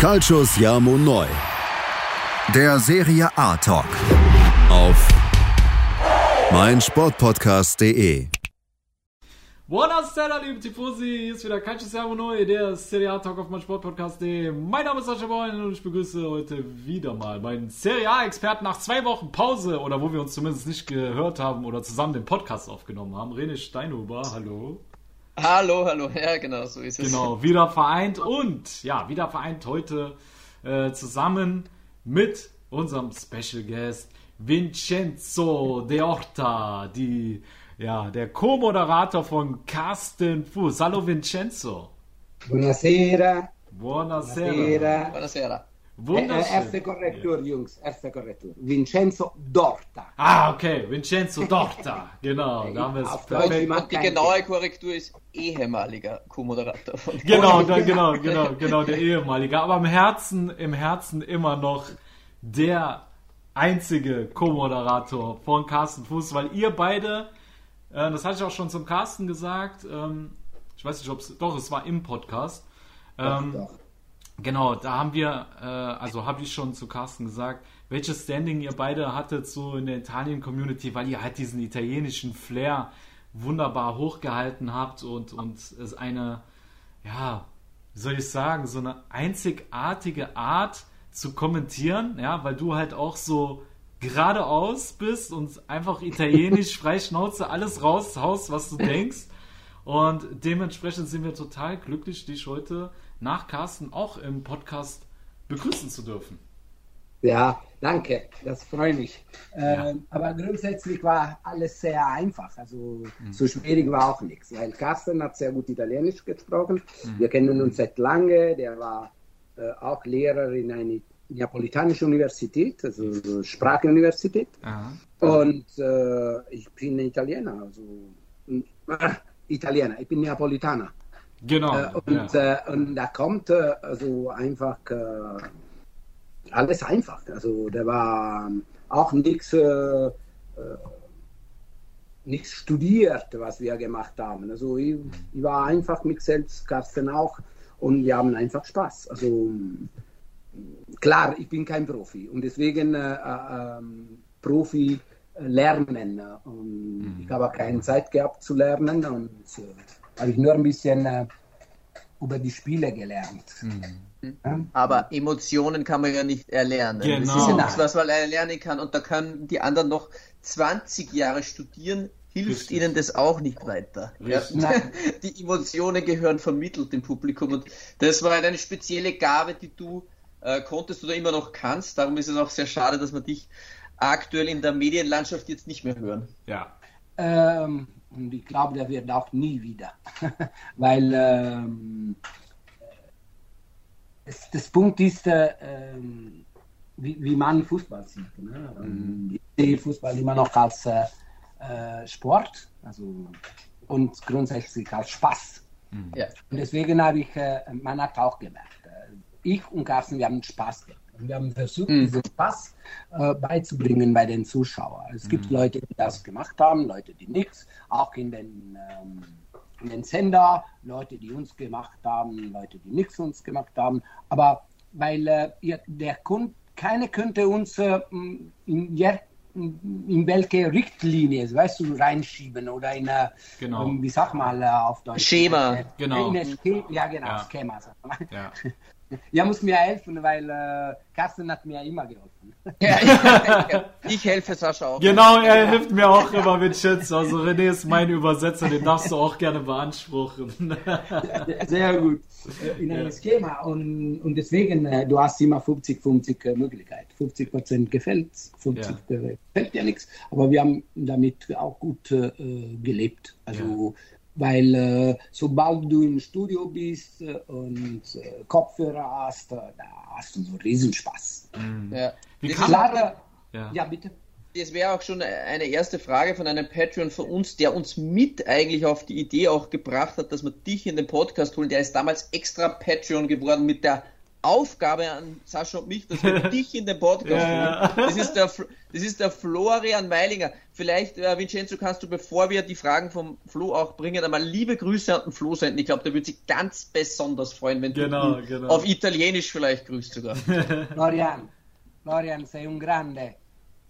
Calcius Jamo Neu. Der Serie A Talk. Auf meinsportpodcast.de. Buonasera, liebe Tifosi, hier ist wieder Calcio Servo Neu, der Serie A Talk auf meinsportpodcast.de. Mein Name ist Sascha Boyen und ich begrüße heute wieder mal meinen Serie A-Experten nach zwei Wochen Pause oder wo wir uns zumindest nicht gehört haben oder zusammen den Podcast aufgenommen haben. René Steinhuber, hallo. Hallo, hallo, ja, genau, so ist es. Genau, wieder vereint und ja, wieder vereint heute äh, zusammen mit unserem Special Guest Vincenzo De Orta, die, ja, der Co-Moderator von Carsten Fuß. Hallo Vincenzo. Buonasera. Buonasera. Buonasera. Buonasera. Äh, Wunderschön. erste Korrektur, Jungs, erste Korrektur. Vincenzo Dorta. Ah, okay, Vincenzo Dorta. Genau, da haben wir es perfekt. die genaue Korrektur ist ehemaliger Co-Moderator von Genau, da, genau, genau, genau, der ehemalige. Aber im Herzen, im Herzen immer noch der einzige Co-Moderator von Carsten Fuß, weil ihr beide, äh, das hatte ich auch schon zum Carsten gesagt, ähm, ich weiß nicht, ob es, doch, es war im Podcast. Ähm, Doch. Genau, da haben wir, äh, also habe ich schon zu Carsten gesagt, welches Standing ihr beide hattet so in der Italien-Community, weil ihr halt diesen italienischen Flair wunderbar hochgehalten habt und, und es eine, ja, wie soll ich sagen, so eine einzigartige Art zu kommentieren, ja, weil du halt auch so geradeaus bist und einfach italienisch, frei Schnauze, alles raushaust, was du denkst. Und dementsprechend sind wir total glücklich, dich heute nach Carsten auch im Podcast begrüßen zu dürfen. Ja, danke, das freut mich. Ja. Ähm, aber grundsätzlich war alles sehr einfach. Also Mhm. so schwierig war auch nichts, weil Carsten hat sehr gut Italienisch gesprochen. Mhm. Wir kennen uns seit lange. Der war äh, auch Lehrer in einer neapolitanischen Universität, also so Sprachenuniversität. Aha. Und äh, ich bin Italiener, also äh, Italiener, ich bin Neapolitaner. Genau. Äh, und, ja. äh, und da kommt äh, also einfach äh, alles einfach. Also da war auch nichts äh, äh, nichts studiert, was wir gemacht haben. Also ich, ich war einfach mich selbst, Carsten auch, und wir haben einfach Spaß. Also klar, ich bin kein Profi und deswegen äh, äh, ähm, Profi lernen. Und Ich habe keine Zeit gehabt zu lernen und habe ich nur ein bisschen äh, über die Spiele gelernt. Ja? Aber Emotionen kann man ja nicht erlernen. Das Genau. ist ja nichts, was man lernen kann. Und da können die anderen noch 20 Jahre studieren, hilft Richtig. ihnen das auch nicht weiter. Ja? Die Emotionen gehören vermittelt dem Publikum. Und das war eine spezielle Gabe, die du äh, konntest oder immer noch kannst. Darum ist es auch sehr schade, dass wir dich aktuell in der Medienlandschaft jetzt nicht mehr hören. ja. Ähm, und ich glaube, der wird auch nie wieder. Weil ähm, es, das Punkt ist, äh, ähm, wie, wie man Fußball sieht. Ne? Und Ich sehe Fußball immer noch als äh, äh, Sport also, und grundsätzlich als Spaß. Ja. Und deswegen habe ich, äh, man hat auch gemerkt, äh, ich und Carsten, wir haben Spaß gehabt. Und wir haben versucht, Mhm. diesen Spaß äh, beizubringen bei den Zuschauern. Es gibt Leute, die das gemacht haben, Leute, die nichts, auch in den, ähm, in den Sender, Leute, die uns gemacht haben, Leute, die nichts uns gemacht haben. Aber weil äh, ihr, der Kund, keine könnte uns äh, in, in welche Richtlinie, weißt du, reinschieben oder in, äh, Genau. ähm, wie sag mal äh, auf Deutsch? Schema. Äh, Genau. In ein Sch- ja, genau, Ja. Schema. Ja. Ja, muss mir helfen, weil äh, Carsten hat mir immer geholfen. Ja, ich, ich helfe Sascha auch. Genau, er hilft mir auch immer, Vincenzo. Also René ist mein Übersetzer, den darfst du auch gerne beanspruchen. Sehr gut. In einem Schema. Und, und deswegen, äh, du hast immer 50-50 äh, Möglichkeit. 50 Prozent gefällt, 50 äh, gefällt dir nichts. Aber wir haben damit auch gut äh, gelebt. Also, weil äh, sobald du im Studio bist äh, und äh, Kopfhörer hast, äh, da hast du so Riesenspaß. Ja. Kann- ist- Klar, Ja. ja, bitte. Das wäre auch schon eine erste Frage von einem Patreon von uns, der uns mit eigentlich auf die Idee auch gebracht hat, dass wir dich in den Podcast holen. Der ist damals extra Patreon geworden mit der Aufgabe an Sascha und mich, dass wir dich in den Podcast Ja, holen. Das ist der, das ist der Florian Meilinger. Vielleicht, äh, Vincenzo, kannst du, bevor wir die Fragen vom Flo auch bringen, einmal liebe Grüße an den Flo senden. Ich glaube, der würde sich ganz besonders freuen, wenn Genau, du genau. auf Italienisch vielleicht grüßt sogar. Florian, Florian, sei un grande.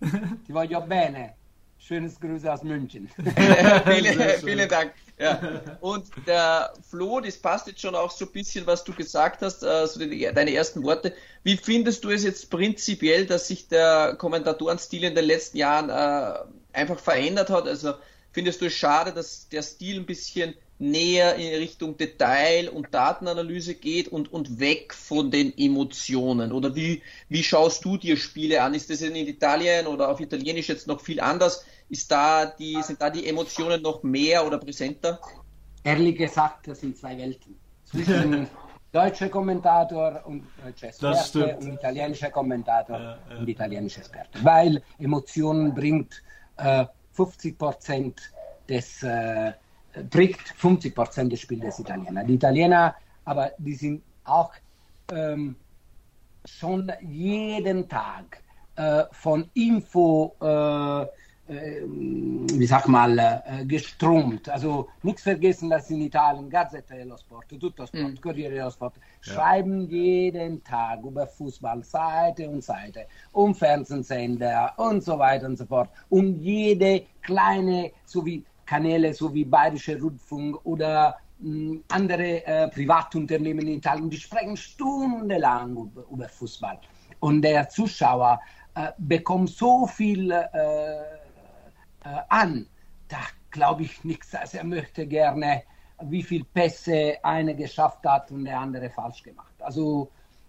Ti voglio bene. Schönes Grüße aus München. vielen, vielen Dank. Ja. Und der Flo, das passt jetzt schon auch so ein bisschen, was du gesagt hast, so die, deine ersten Worte. Wie findest du es jetzt prinzipiell, dass sich der Kommentatorenstil in den letzten Jahren äh, einfach verändert hat? Also findest du es schade, dass der Stil ein bisschen näher in Richtung Detail und Datenanalyse geht und, und weg von den Emotionen? Oder wie, wie schaust du dir Spiele an? Ist das in Italien oder auf Italienisch jetzt noch viel anders? Ist da die, sind da die Emotionen noch mehr oder präsenter? Ehrlich gesagt, das sind zwei Welten. Zwischen deutscher Kommentator und deutscher Das Experte und italienischer Kommentator Ja, ja. und italienischer Experte. Weil Emotionen bringt äh, 50 Prozent des äh, prägt 50 Prozent des Spiels des Italieners. Die Italiener, aber die sind auch ähm, schon jeden Tag äh, von Info, äh, äh, wie sag mal, äh, geströmt. Also nichts vergessen, dass in Italien Gazzetta dello Sport, Tutto Sport, Mhm. Corriere dello Sport schreiben jeden Tag über Fußball Seite und Seite und Fernsehsender und so weiter und so fort. Und jede kleine, so wie Kanäle, so wie Bayerischer Rundfunk oder mh, andere äh, Privatunternehmen in Italien, die sprechen stundenlang über, über Fußball. Und der Zuschauer äh, bekommt so viel äh, äh, an, da glaube ich nichts. Also er möchte gerne, wie viel Pässe einer geschafft hat und der andere falsch gemacht. Also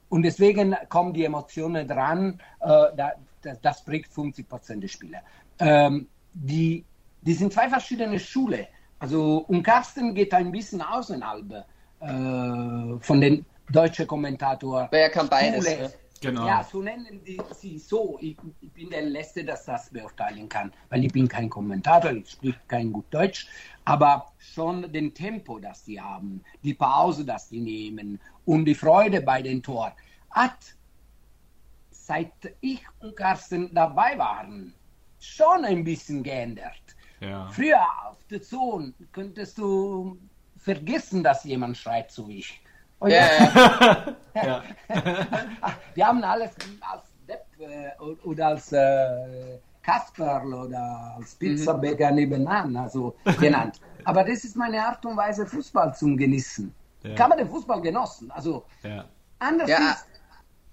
und deswegen kommen die Emotionen dran. Äh, da, das, das prägt 50 Prozent der Spieler. Ähm, die, die sind zwei verschiedene Schulen. Also und Carsten geht ein bisschen außerhalb äh, von den deutschen Kommentator. Weil er kann beides. Schule. Ja. Genau. Ja, so nennen die sie so. Ich, ich bin der Letzte, dass das beurteilen kann, weil ich bin kein Kommentator, ich spreche kein gut Deutsch, aber schon den Tempo, das die haben, die Pause, das die nehmen und die Freude bei den Tor hat seit ich und Carsten dabei waren schon ein bisschen geändert. Ja. Früher auf der Zone könntest du vergessen, dass jemand schreit so wie ich. Und Ja, jetzt- ja. Wir haben alles als Depp äh, oder als äh, Kasperl oder als Pizzabäcker nebenan also genannt. Aber das ist meine Art und Weise, Fußball zu genießen. Ja. Kann man den Fußball genossen? Also Ja. anders Ja. ist,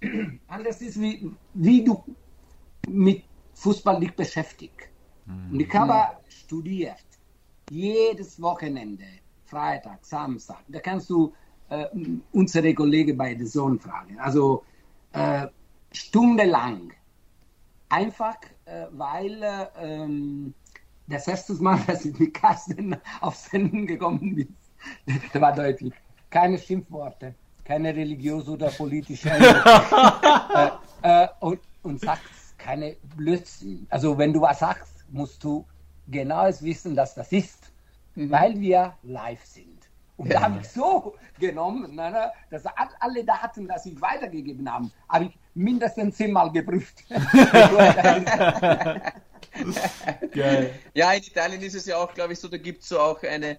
anders ist wie, wie du mit Fußball dich beschäftigst. Und ich habe studiert, jedes Wochenende, Freitag, Samstag, da kannst du äh, unsere Kollegen bei der Sohn fragen. Also äh, stundenlang. Einfach, äh, weil äh, das erste Mal, dass ich mit Carsten auf Sendung gekommen bin, da war deutlich. Keine Schimpfworte, keine religiöse oder politische. äh, äh, und, und sagst keine Blödsinn. Also wenn du was sagst, musst du genaues wissen, dass das ist, weil wir live sind. Und da habe ich so genommen, ne, ne, dass all- alle Daten, die ich weitergegeben habe, habe ich mindestens zehnmal geprüft. Geil. Ja, in Italien ist es ja auch, glaube ich, so, da gibt es so auch eine,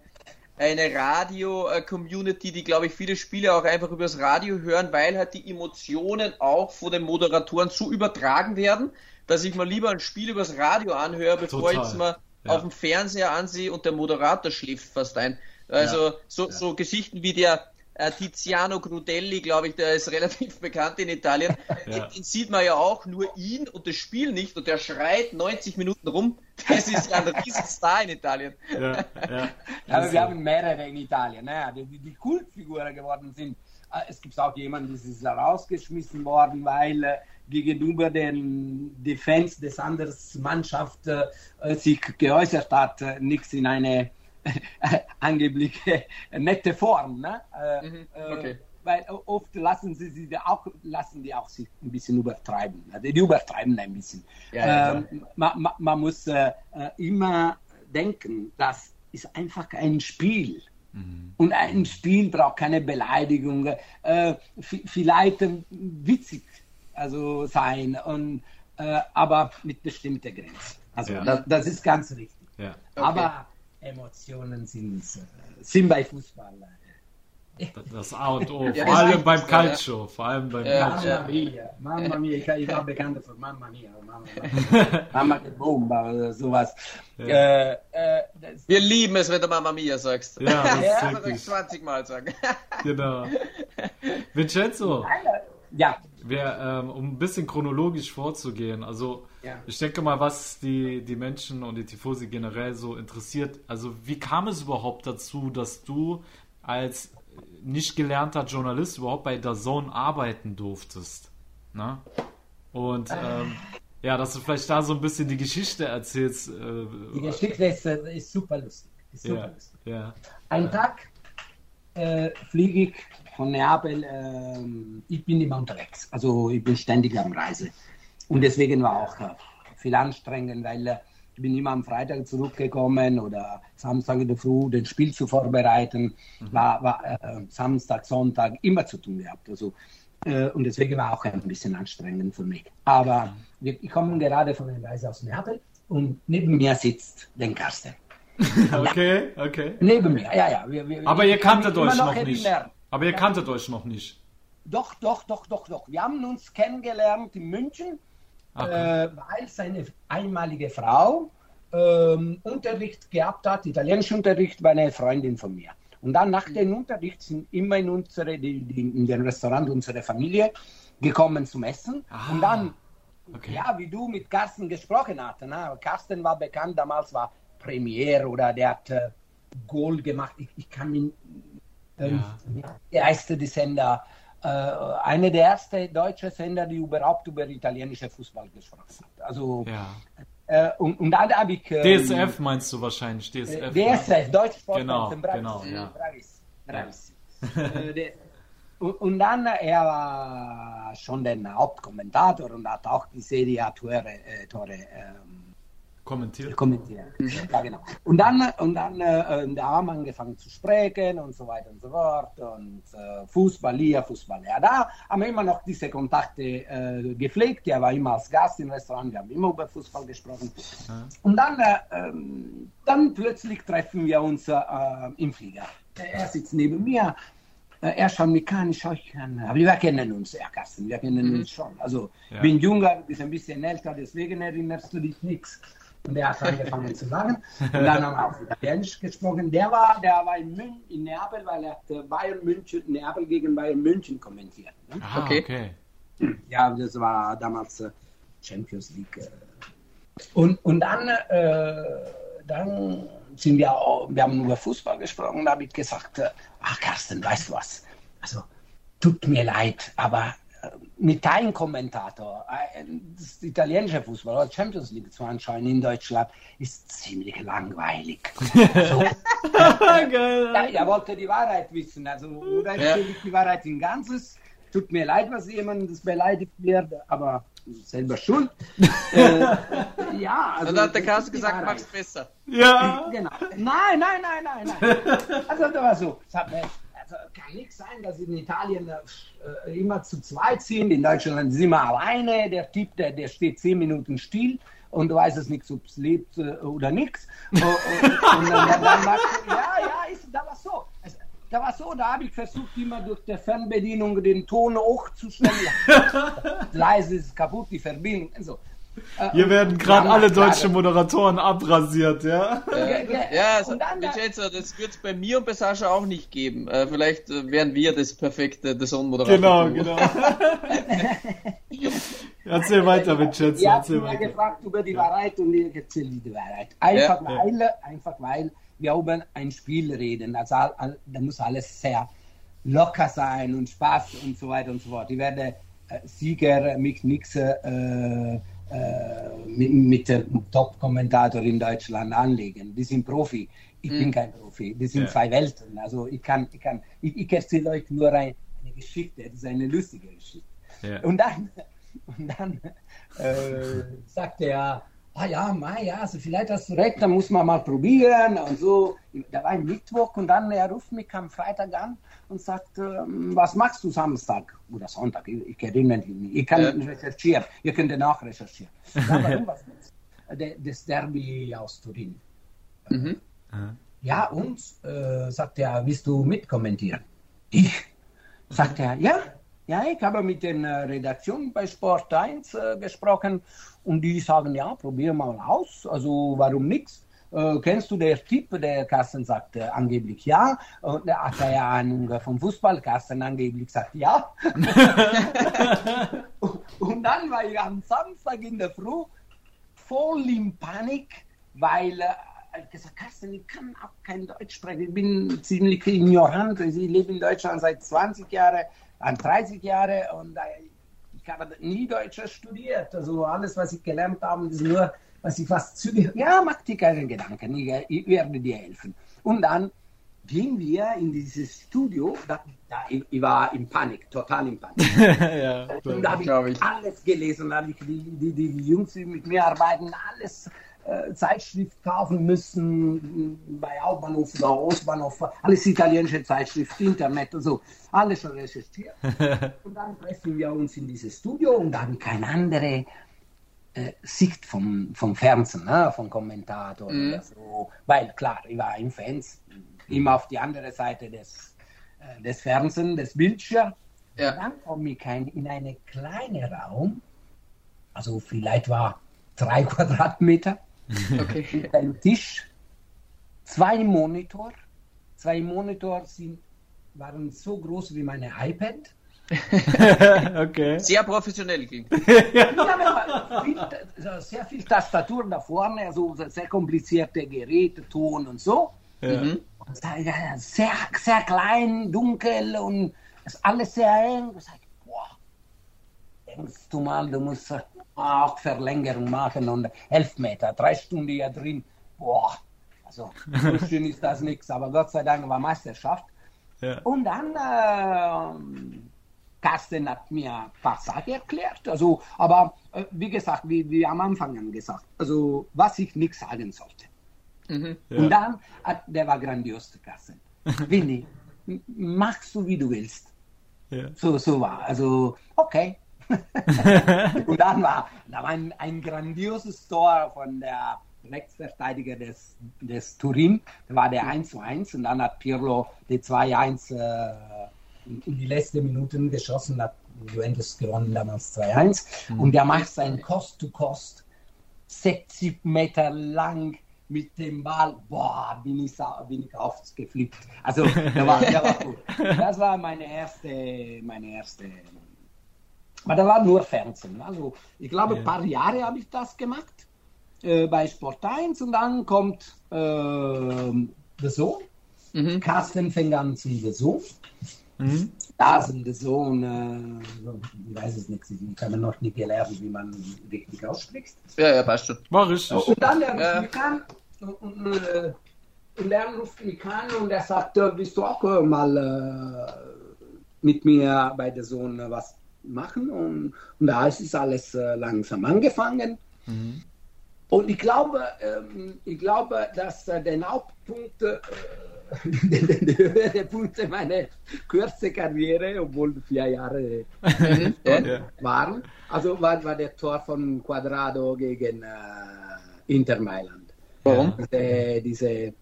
eine Radio-Community, die, glaube ich, viele Spiele auch einfach übers Radio hören, weil halt die Emotionen auch von den Moderatoren so übertragen werden, dass ich mal lieber ein Spiel übers Radio anhöre, bevor Total. ich es mal Ja. auf dem Fernseher ansehe und der Moderator schläft fast ein. Also Ja. so, so Geschichten wie der äh, Tiziano Grudelli, glaube ich, der ist relativ bekannt in Italien. Ja. Den sieht man ja auch nur ihn und das Spiel nicht und der schreit 90 Minuten rum. Das ist ja ein Riesenstar in Italien. Ja, ja. Aber wir haben mehrere in Italien, ne, die, die Kultfiguren geworden sind. Äh, Es gibt auch jemanden, das ist rausgeschmissen worden, weil äh, gegenüber den die Fans des anderen Mannschaft äh, sich geäußert hat, äh, nichts in eine äh, angeblich äh, nette Form. Ne? Äh, Mhm, äh, okay. Weil oft lassen sie sie auch lassen die auch sich ein bisschen übertreiben. Also die übertreiben ein bisschen. Ja, ja, ähm, man, man, man muss äh, äh, immer denken, das ist einfach ein Spiel. Mhm. Und ein Spiel braucht keine Beleidigung, äh, vielleicht äh, witzig also sein, und, äh, aber mit bestimmter Grenze. Also ja. das, das, ist ganz richtig. Ja. Okay. Aber Emotionen sind, äh, sind bei Fußball das A und O, ja, vor allem beim Calcio, vor allem beim ja, Calcio. Mamma mia, Mamma mia, ich, ich war bekannt für Mamma mia, Mamma mia, Mamma de Bomba oder sowas. Ja. Äh, äh, Wir lieben es, wenn du Mamma mia sagst. Ja, das ja, ist wirklich. 20 Mal sagen. genau. Vincenzo. Ja. Wer, ähm, um ein bisschen chronologisch vorzugehen, also ja. ich denke mal, was die, die Menschen und die Tifosi generell so interessiert, also wie kam es überhaupt dazu, dass du als nicht gelernter Journalist überhaupt bei der Zone arbeiten durftest. Ne? Und ähm, ja, dass du vielleicht da so ein bisschen die Geschichte erzählst. Äh, die Geschichte ist, äh, ist super lustig. Ist super ja, lustig. Ja. Ein Tag äh, fliege ich von Neapel, äh, ich bin immer unterwegs, also ich bin ständig am Reise. Und deswegen war auch äh, viel anstrengend, weil äh, ich bin immer am Freitag zurückgekommen oder Samstag in der Früh den Spiel zu vorbereiten. Mhm. War, war äh, Samstag, Sonntag immer zu tun gehabt. Also, äh, und deswegen war auch ein bisschen anstrengend für mich. Aber wir, ich komme gerade von einer Reise aus Neapel und neben mir sitzt den Carsten. okay, okay. Neben mir, ja, ja. Wir, wir, Aber ihr kanntet euch noch, noch nicht. Aber ihr kanntet euch noch nicht. Doch, doch, doch, doch, doch. Wir haben uns kennengelernt in München okay. äh, weil seine einmalige Frau ähm, Unterricht gehabt hat, Italienischunterricht bei einer Freundin von mir. Und dann nach dem Unterricht sind immer in, unsere, die, die, in den Restaurant unsere Familie gekommen zum Essen. Ah, und dann, okay. ja, wie du mit Carsten gesprochen hast. Ne? Carsten war bekannt, damals war Premiere oder der hat äh, Goal gemacht. Ich, ich kann ihn, ähm, ja. der erste Sender äh, eine der ersten deutschen Sender, die überhaupt über italienische Fußball gesprochen hat. Also ja. Äh, und, und dann habe ich. Ähm, DSF meinst du wahrscheinlich, DSF. DSF, Deutsch Sport. Genau, genau, ja. Bravis. Äh, und, und dann, er war schon der Hauptkommentator und hat auch die Serie Tore, äh, Tore ähm, Kommentiert. Kommentiert. Ja, genau. Und dann, und dann äh, da haben wir angefangen zu sprechen und so weiter und so fort. Und äh, Fußball hier, Fußball ja. Da haben wir immer noch diese Kontakte äh, gepflegt. Er war immer als Gast im Restaurant, wir haben immer über Fußball gesprochen. Ja. Und dann, äh, ähm, dann plötzlich treffen wir uns äh, im Flieger. Er sitzt neben mir. Äh, er schaut mich an, ich schaue ich an. Aber wir kennen uns, ja, Carsten, wir kennen mhm. uns schon. Also, ich ja. bin jünger, bist ein bisschen älter, deswegen erinnerst du dich nichts. Und der hat angefangen zu lachen. Und dann haben wir auch Italienisch gesprochen. Der war, der war in, Mün in Neapel, weil er hat Bayern München, Neapel gegen Bayern München kommentiert. Ne? Ah, okay. okay. Ja, das war damals äh, Champions League. Äh. Und, und dann, äh, dann sind wir auch, wir haben über Fußball gesprochen, da habe ich gesagt, äh, ach Carsten, weißt du was? Also, tut mir leid, aber mit einem Kommentator, äh, das italienische Fußball oder Champions League zu anschauen in Deutschland, ist ziemlich langweilig. Also, Geil. Ja, er wollte die Wahrheit wissen. Also, oder ja. ich die Wahrheit in Ganzes? Tut mir leid, was jemand beleidigt wird, aber selber schuld. äh, ja, also. Dann hat der Carsten gesagt, mach's besser. Ja. Genau. Nein, nein, nein, nein, nein. Also, das war so. Es hat mir kann nicht sein, dass in Italien äh, immer zu zweit sind. In Deutschland sind wir alleine. Der Typ, der, der steht zehn Minuten still und du weißt es nicht, ob es lebt äh, oder nichts. und, und dann, dann, dann ja, ja, ist, da war so. Also, da war so, da habe ich versucht, immer durch die Fernbedienung den Ton hochzustellen. Leise ist kaputt, die Verbindung. Also, äh, Hier werden gerade alle deutschen Moderatoren abrasiert, ja? Ja, ja also, Vincenzo, das wird es bei mir und bei Sascha auch nicht geben. Äh, vielleicht äh, wären wir das perfekte The Zone-Moderator. Genau, genau. erzähl weiter, Vincenzo. Ihr habt mich gefragt über die Wahrheit und ich erzähle die Wahrheit. Einfach, ja. weil, einfach weil wir über ein Spiel reden. Also da muss alles sehr locker sein und Spaß und so weiter und so fort. Ich werde äh, Sieger Nixon äh, äh, mit, mit dem Top-Kommentator in Deutschland anlegen. Die sind Profi. Ich mhm. bin kein Profi. Das sind ja. zwei Welten. Also ich kann, ich kann, ich, ich erzähle euch nur ein, eine Geschichte. Das ist eine lustige Geschichte. Ja. Und dann, und dann äh, sagte er, ah ja, Mai, ja, also vielleicht hast du recht, dann muss man mal probieren und so. Da war ein Mittwoch und dann er ruft mich am Freitag an und sagt, ähm, was machst du Samstag oder Sonntag? Ich, erinnere mich nicht. Ich kann Ja. recherchieren, ihr könnt danach recherchieren. Warum, was Das Derby aus Turin. Mhm. Ja, und äh, sagt er, willst du mitkommentieren? Ich? Sagt er, ja. Ja, ich habe mit den äh, Redaktionen bei Sport 1 äh, gesprochen und die sagen, ja, probier mal aus. Also warum nix? Äh, kennst du den Typ? Der Carsten sagt äh, angeblich ja. Und der hat ja Ahnung vom Fußball. Carsten angeblich sagt ja. und dann war ich am Samstag in der Früh voll in Panik, weil äh, ich gesagt Carsten, ich kann auch kein Deutsch sprechen. Ich bin ziemlich ignorant. Ich lebe in Deutschland seit 20 Jahren, an 30 Jahren und äh, ich habe nie Deutsch studiert. Also alles, was ich gelernt habe, ist nur, was ich fast zügig. Ja, mach dir keine Gedanken, ich, ich werde dir helfen. Und dann gehen wir in dieses Studio. Da, da, ich, ich war in Panik, total in Panik. ja, Und da habe ich, alles gelesen, da habe ich die, die, die Jungs, die mit mir arbeiten, alles äh, Zeitschrift kaufen müssen, bei Hauptbahnhof oder Ostbahnhof, alles italienische Zeitschrift, Internet und so, alles schon recherchiert. und dann treffen wir uns in dieses Studio und da habe ich keine andere Sicht vom, vom Fernsehen, ne? vom Kommentator oder so. Weil klar, ich war im Fans, immer auf die andere Seite des, äh, des Fernsehens, des Bildschirms. Ja. Dann komme ich in einen kleinen Raum, also vielleicht war drei Quadratmeter, Okay. mit einem Tisch, zwei Monitor, zwei Monitor sind, waren so groß wie meine iPad. okay. Sehr professionell klingt. Ja, viel, also sehr viel Tastatur da vorne, also sehr komplizierte Geräte, Ton und so. Mhm. Und ja, sehr, sehr klein, dunkel und ist alles sehr eng. Ich sag, boah, denkst du mal, du musst auch Verlängerung machen und elf Meter, drei Stunden hier drin. Boah, also so schön ist das nichts, aber Gott sei Dank war Meisterschaft. Ja. Und dann, äh, Carsten hat mir ein paar Sachen erklärt, also, aber äh, wie gesagt, wie, wie am Anfang an gesagt, also was ich nicht sagen sollte. Mhm. Und dann, hat, der war grandios, der Carsten. Winnie, machst du wie du willst. Ja. So, so war, also, okay. und dann war, da war ein, ein grandioses Tor von der Rechtsverteidiger des, des Turin, da war der 1 zu 1 und dann hat Pirlo die 2-1 äh, in, die letzten Minuten geschossen, hat Juventus gewonnen damals 2-1 und der macht sein Cost-to-Cost 60 Meter lang mit dem Ball, boah, bin ich, bin ich aufgeflippt. Also, der war, der war gut. Das war meine erste, meine erste. Aber da war nur Fernsehen. Also, ich glaube, ein paar Jahre habe ich das gemacht äh, bei Sport 1 und dann kommt äh, der Sohn. Mhm. Carsten fängt an zum The Sohn. Mhm. Da sind äh, so, ich weiß es nicht, ich habe noch nicht gelernt, wie man richtig ausspricht. Ja, ja, passt schon. War richtig. Und dann er ruft Ja. an und, und, äh, und er ruft mich an und er sagt, äh, willst du auch äh, mal äh, mit mir bei der Sohn was machen? Und, und da ist es alles äh, langsam angefangen. Und ich glaube, ähm, ich glaube, dass äh, der Hauptpunkt, der, der, der Höhepunkt meiner kurzen Karriere, obwohl vier Jahre. Ja. Ja. waren. Also war, war der Tor von Quadrado gegen äh, Inter Mailand. Warum? Diese, diese äh,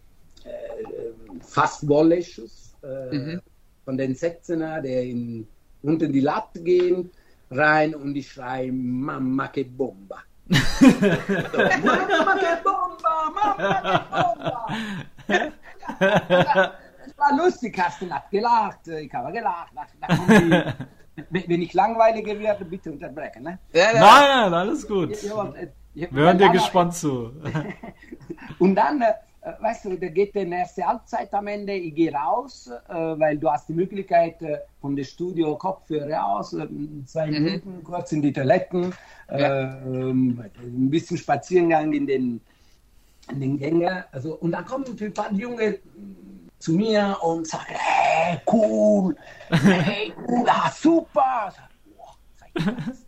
fast Volley-Schuss äh, Mhm. von den 16er, der in, unter die Latte gehen, rein und ich schreie Mamma che bomba. So, Mamma che bomba, Mamma che bomba. Es war lustig, Carsten hat gelacht, ich habe gelacht. Wenn ich langweiliger werde, bitte unterbrechen. Ne? Ja, ja. Nein, nein, alles gut. Ja, äh, Wir hören dir dann- gespannt zu. Und dann, äh, weißt du, da geht die erste Halbzeit am Ende, ich gehe raus, äh, weil du hast die Möglichkeit äh, von dem Studio Kopfhörer aus, äh, zwei Minuten kurz in die Toiletten, äh, Ja. ähm, ein bisschen Spaziergang in den, in den Gängen. Also, und dann kommen ein paar Junge zu mir und sagen, hey, cool, hey, cool, ah, super. Ich sag, "Boah, sag ich, was?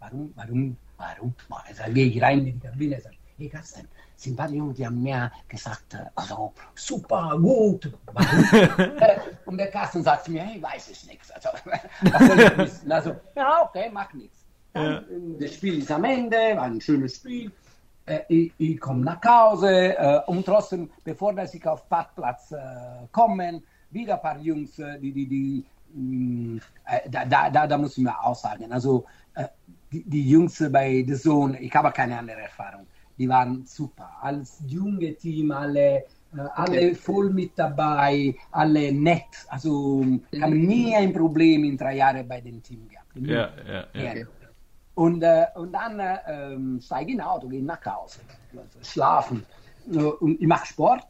Warum, warum warum? Also gehe ich rein in die Kabine und sage, hey Carsten, sind ein paar Jungs, die haben mir gesagt, äh, also super, gut. Äh, und der Carsten sagt mir, hey, weiß ich nichts. Also, was soll ich wissen? Also, ja, okay, mach nichts. Dann, äh, Das Spiel ist am Ende, war ein schönes Spiel. Ich, ich komme nach Hause und trotzdem, bevor dass ich auf Parkplatz kommen, wieder ein paar Jungs, die, die, die äh, da, da, da, da muss ich mir auch sagen, also die, die Jungs bei der Sohn, ich habe keine andere Erfahrung, die waren super. Als junge Team, alle, äh, alle voll mit dabei, alle nett. Also ich habe nie ein Problem in drei Jahren bei dem Team gehabt. Ja, ja, ja. Und, äh, und dann äh, ähm, steige ich in Auto, gehe nach Hause, also schlafen. Äh, und ich mache Sport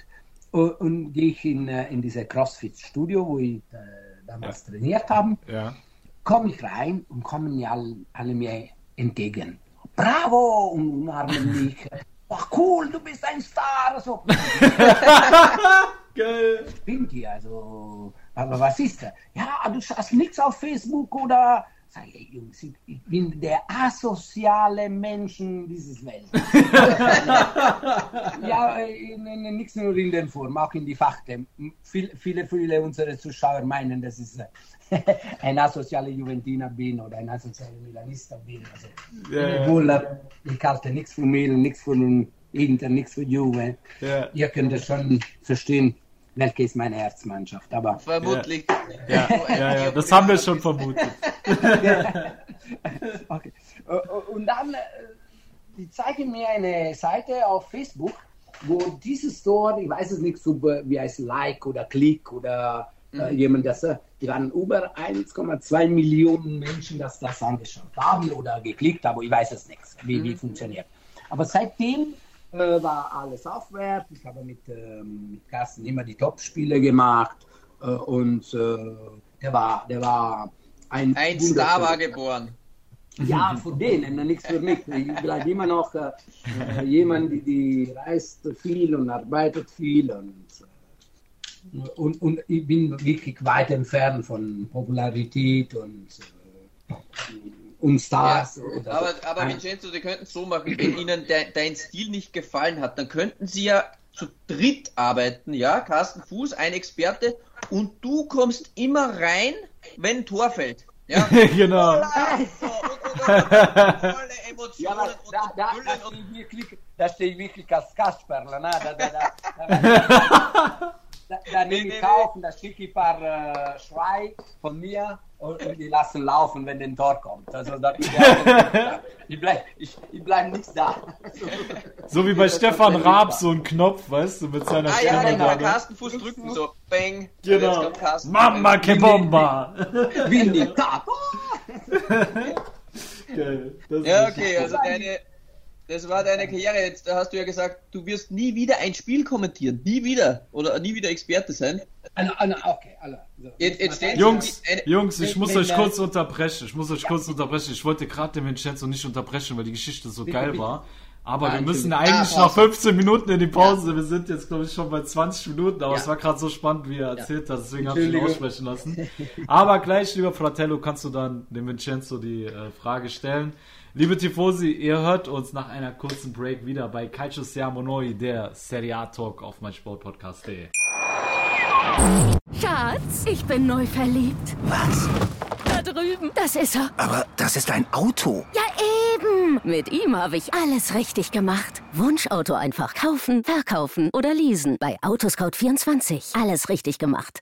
äh, und gehe ich in, äh, in dieses CrossFit-Studio, wo ich äh, damals trainiert habe. ja. Komme ich rein und kommen mir alle, alle mir entgegen. Bravo! Und umarmen mich. Oh, cool, du bist ein Star! So. Geil. Spinnt hier, also, aber was ist da? Ja, du schaust nichts auf Facebook oder. Sag ich, Jungs, ich- bin der asoziale Menschen dieses Welt. ja, äh, n- n- nichts nur in den Form, auch in die Fakten. Viel, viele, viele unserer Zuschauer meinen, dass ich ein asozialer Juventiner bin oder ein asozialer Milanista bin. Also, Ja, ja. obwohl ich halte nichts von Milan, nichts von Inter, nichts von Juve. Ja. Ihr könnt es schon verstehen, welche ist meine Herzmannschaft. Aber Vermutlich. Ja, ja, ja, das haben wir schon vermutet. okay. Und dann, äh, die zeigen mir eine Seite auf Facebook, wo dieses Store, ich weiß es nicht, wie heißt Like oder Klick oder äh, jemand, das, äh, die waren über 1,2 Millionen Menschen, das das angeschaut haben oder geklickt haben, ich weiß es nicht, wie, wie funktioniert. Aber seitdem äh, war alles aufwärts, ich habe mit, ähm, mit Carsten immer die Top-Spiele gemacht äh, und äh, der war, der war ein, Ein Star war geboren. ja, für denen, nichts für mich. Ich bleibe immer noch äh, äh, jemand, die, die reist viel und arbeitet viel und, äh, und, und ich bin wirklich weit entfernt von Popularität und, äh, und Ja, Stars. oder so. aber, aber Ein- Vincenzo, die könnten es so machen, wenn Ihnen de, dein Stil nicht gefallen hat, dann könnten Sie ja zu dritt arbeiten, ja? Carsten Fuß, ein Experte, und du kommst immer rein, wenn ein Tor fällt. Ja? genau. So, und, und, und, volle Ja, Emotionen aber und, da, und da, da und stehe ich wirklich, da stehe ich wirklich als Kasperle. Ne? Da, da, da, da, da, da nehme nee, ich nee. auf und da schicke ich ein paar äh, Schrei von mir und, und die lassen laufen, wenn ein Tor kommt. Also da, ich bleibe ich, ich bleib nicht da. So wie bei Stefan Raab so ein Knopf, weißt du, mit seiner Ah ja, Stimme den da. kann ne? Carsten Fuß drücken, so bang. Genau. kommt Carsten. Mama che bomba! Vindicato! Geil. Das ist Ja, okay, also deine, das war deine Karriere. Jetzt hast du ja gesagt, du wirst nie wieder ein Spiel kommentieren. Nie wieder. Oder nie wieder Experte sein. Anna, Anna, okay, alle. So. Jetzt- jetzt Jungs, Eine- Jungs, ich muss euch kurz unterbrechen. Ich muss euch kurz unterbrechen. Ich wollte gerade den Vincenzo nicht unterbrechen, weil die Geschichte so Bitte, geil bitte. war. Aber Ah, wir müssen eigentlich Ah, noch Pause. 15 Minuten in die Pause. Wir sind jetzt, glaube ich, schon bei 20 Minuten, aber Ja. es war gerade so spannend, wie er erzählt hat, deswegen habe ich ihn aussprechen lassen. Aber gleich, lieber Fratello, kannst du dann dem Vincenzo die äh, Frage stellen. Liebe Tifosi, ihr hört uns nach einer kurzen Break wieder bei Calcio Siamo Noi, der Serie A Talk auf meinsportpodcast.de. Schatz, ich bin neu verliebt. Was? Da drüben. Das ist er. Aber das ist ein Auto. Ja, eben. Mit ihm habe ich alles richtig gemacht. Wunschauto einfach kaufen, verkaufen oder leasen. Bei Autoscout24. Alles richtig gemacht.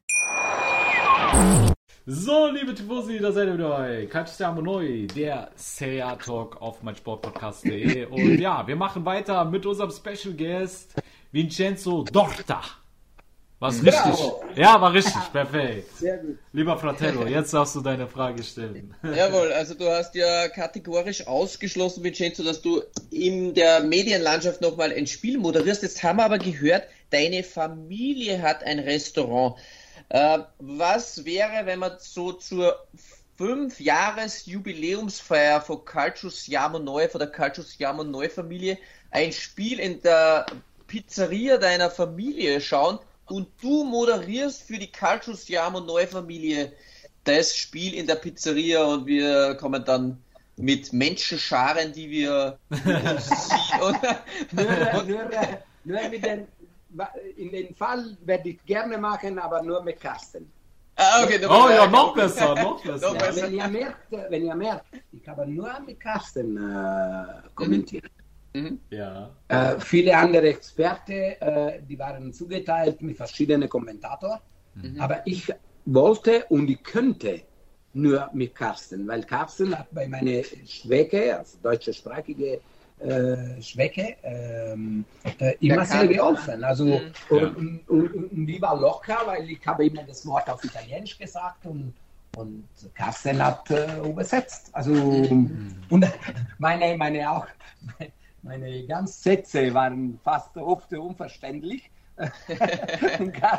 So, liebe Tifosi, da seid ihr wieder bei Calciamo Noi, der Serie A Talk auf meinsportpodcast.de. Und ja, wir machen weiter mit unserem Special Guest Vincenzo Dorta. Was richtig? Bravo. Ja, war richtig, perfekt. Sehr gut. Lieber Fratello, jetzt darfst du deine Frage stellen. Jawohl, also du hast ja kategorisch ausgeschlossen, Vincenzo, dass du in der Medienlandschaft nochmal ein Spiel moderierst. Jetzt haben wir aber gehört, deine Familie hat ein Restaurant. Äh, was wäre, wenn man so zur fünf Jahres Jubiläumsfeier von Calcio Siamo Neu, von der Calcio Siamo Neu Familie, ein Spiel in der Pizzeria deiner Familie schauen und du moderierst für die Calcio Siamo Neu Familie das Spiel in der Pizzeria und wir kommen dann mit Menschenscharen, die wir sehen. Und, Nur, nur, nur mit den, in den Fall werde ich gerne machen, aber nur mit Carsten. ah, okay, Oh ja, noch besser, noch besser. Besser. Wenn ihr merkt, wenn ihr merkt, ich habe nur mit Carsten äh, kommentiert. Ja. Äh, viele andere Experten, äh, die waren zugeteilt mit verschiedenen Kommentatoren. Aber ich wollte und ich könnte nur mit Carsten, weil Carsten hat bei meiner Schwäche, also deutschsprachige äh, Schwäche, ähm, äh, immer sehr geholfen. Also Ja. und, und, und die war locker, weil ich habe immer das Wort auf Italienisch gesagt und und Carsten hat äh, übersetzt. Also und meine, meine auch meine ganzen Sätze waren fast oft unverständlich.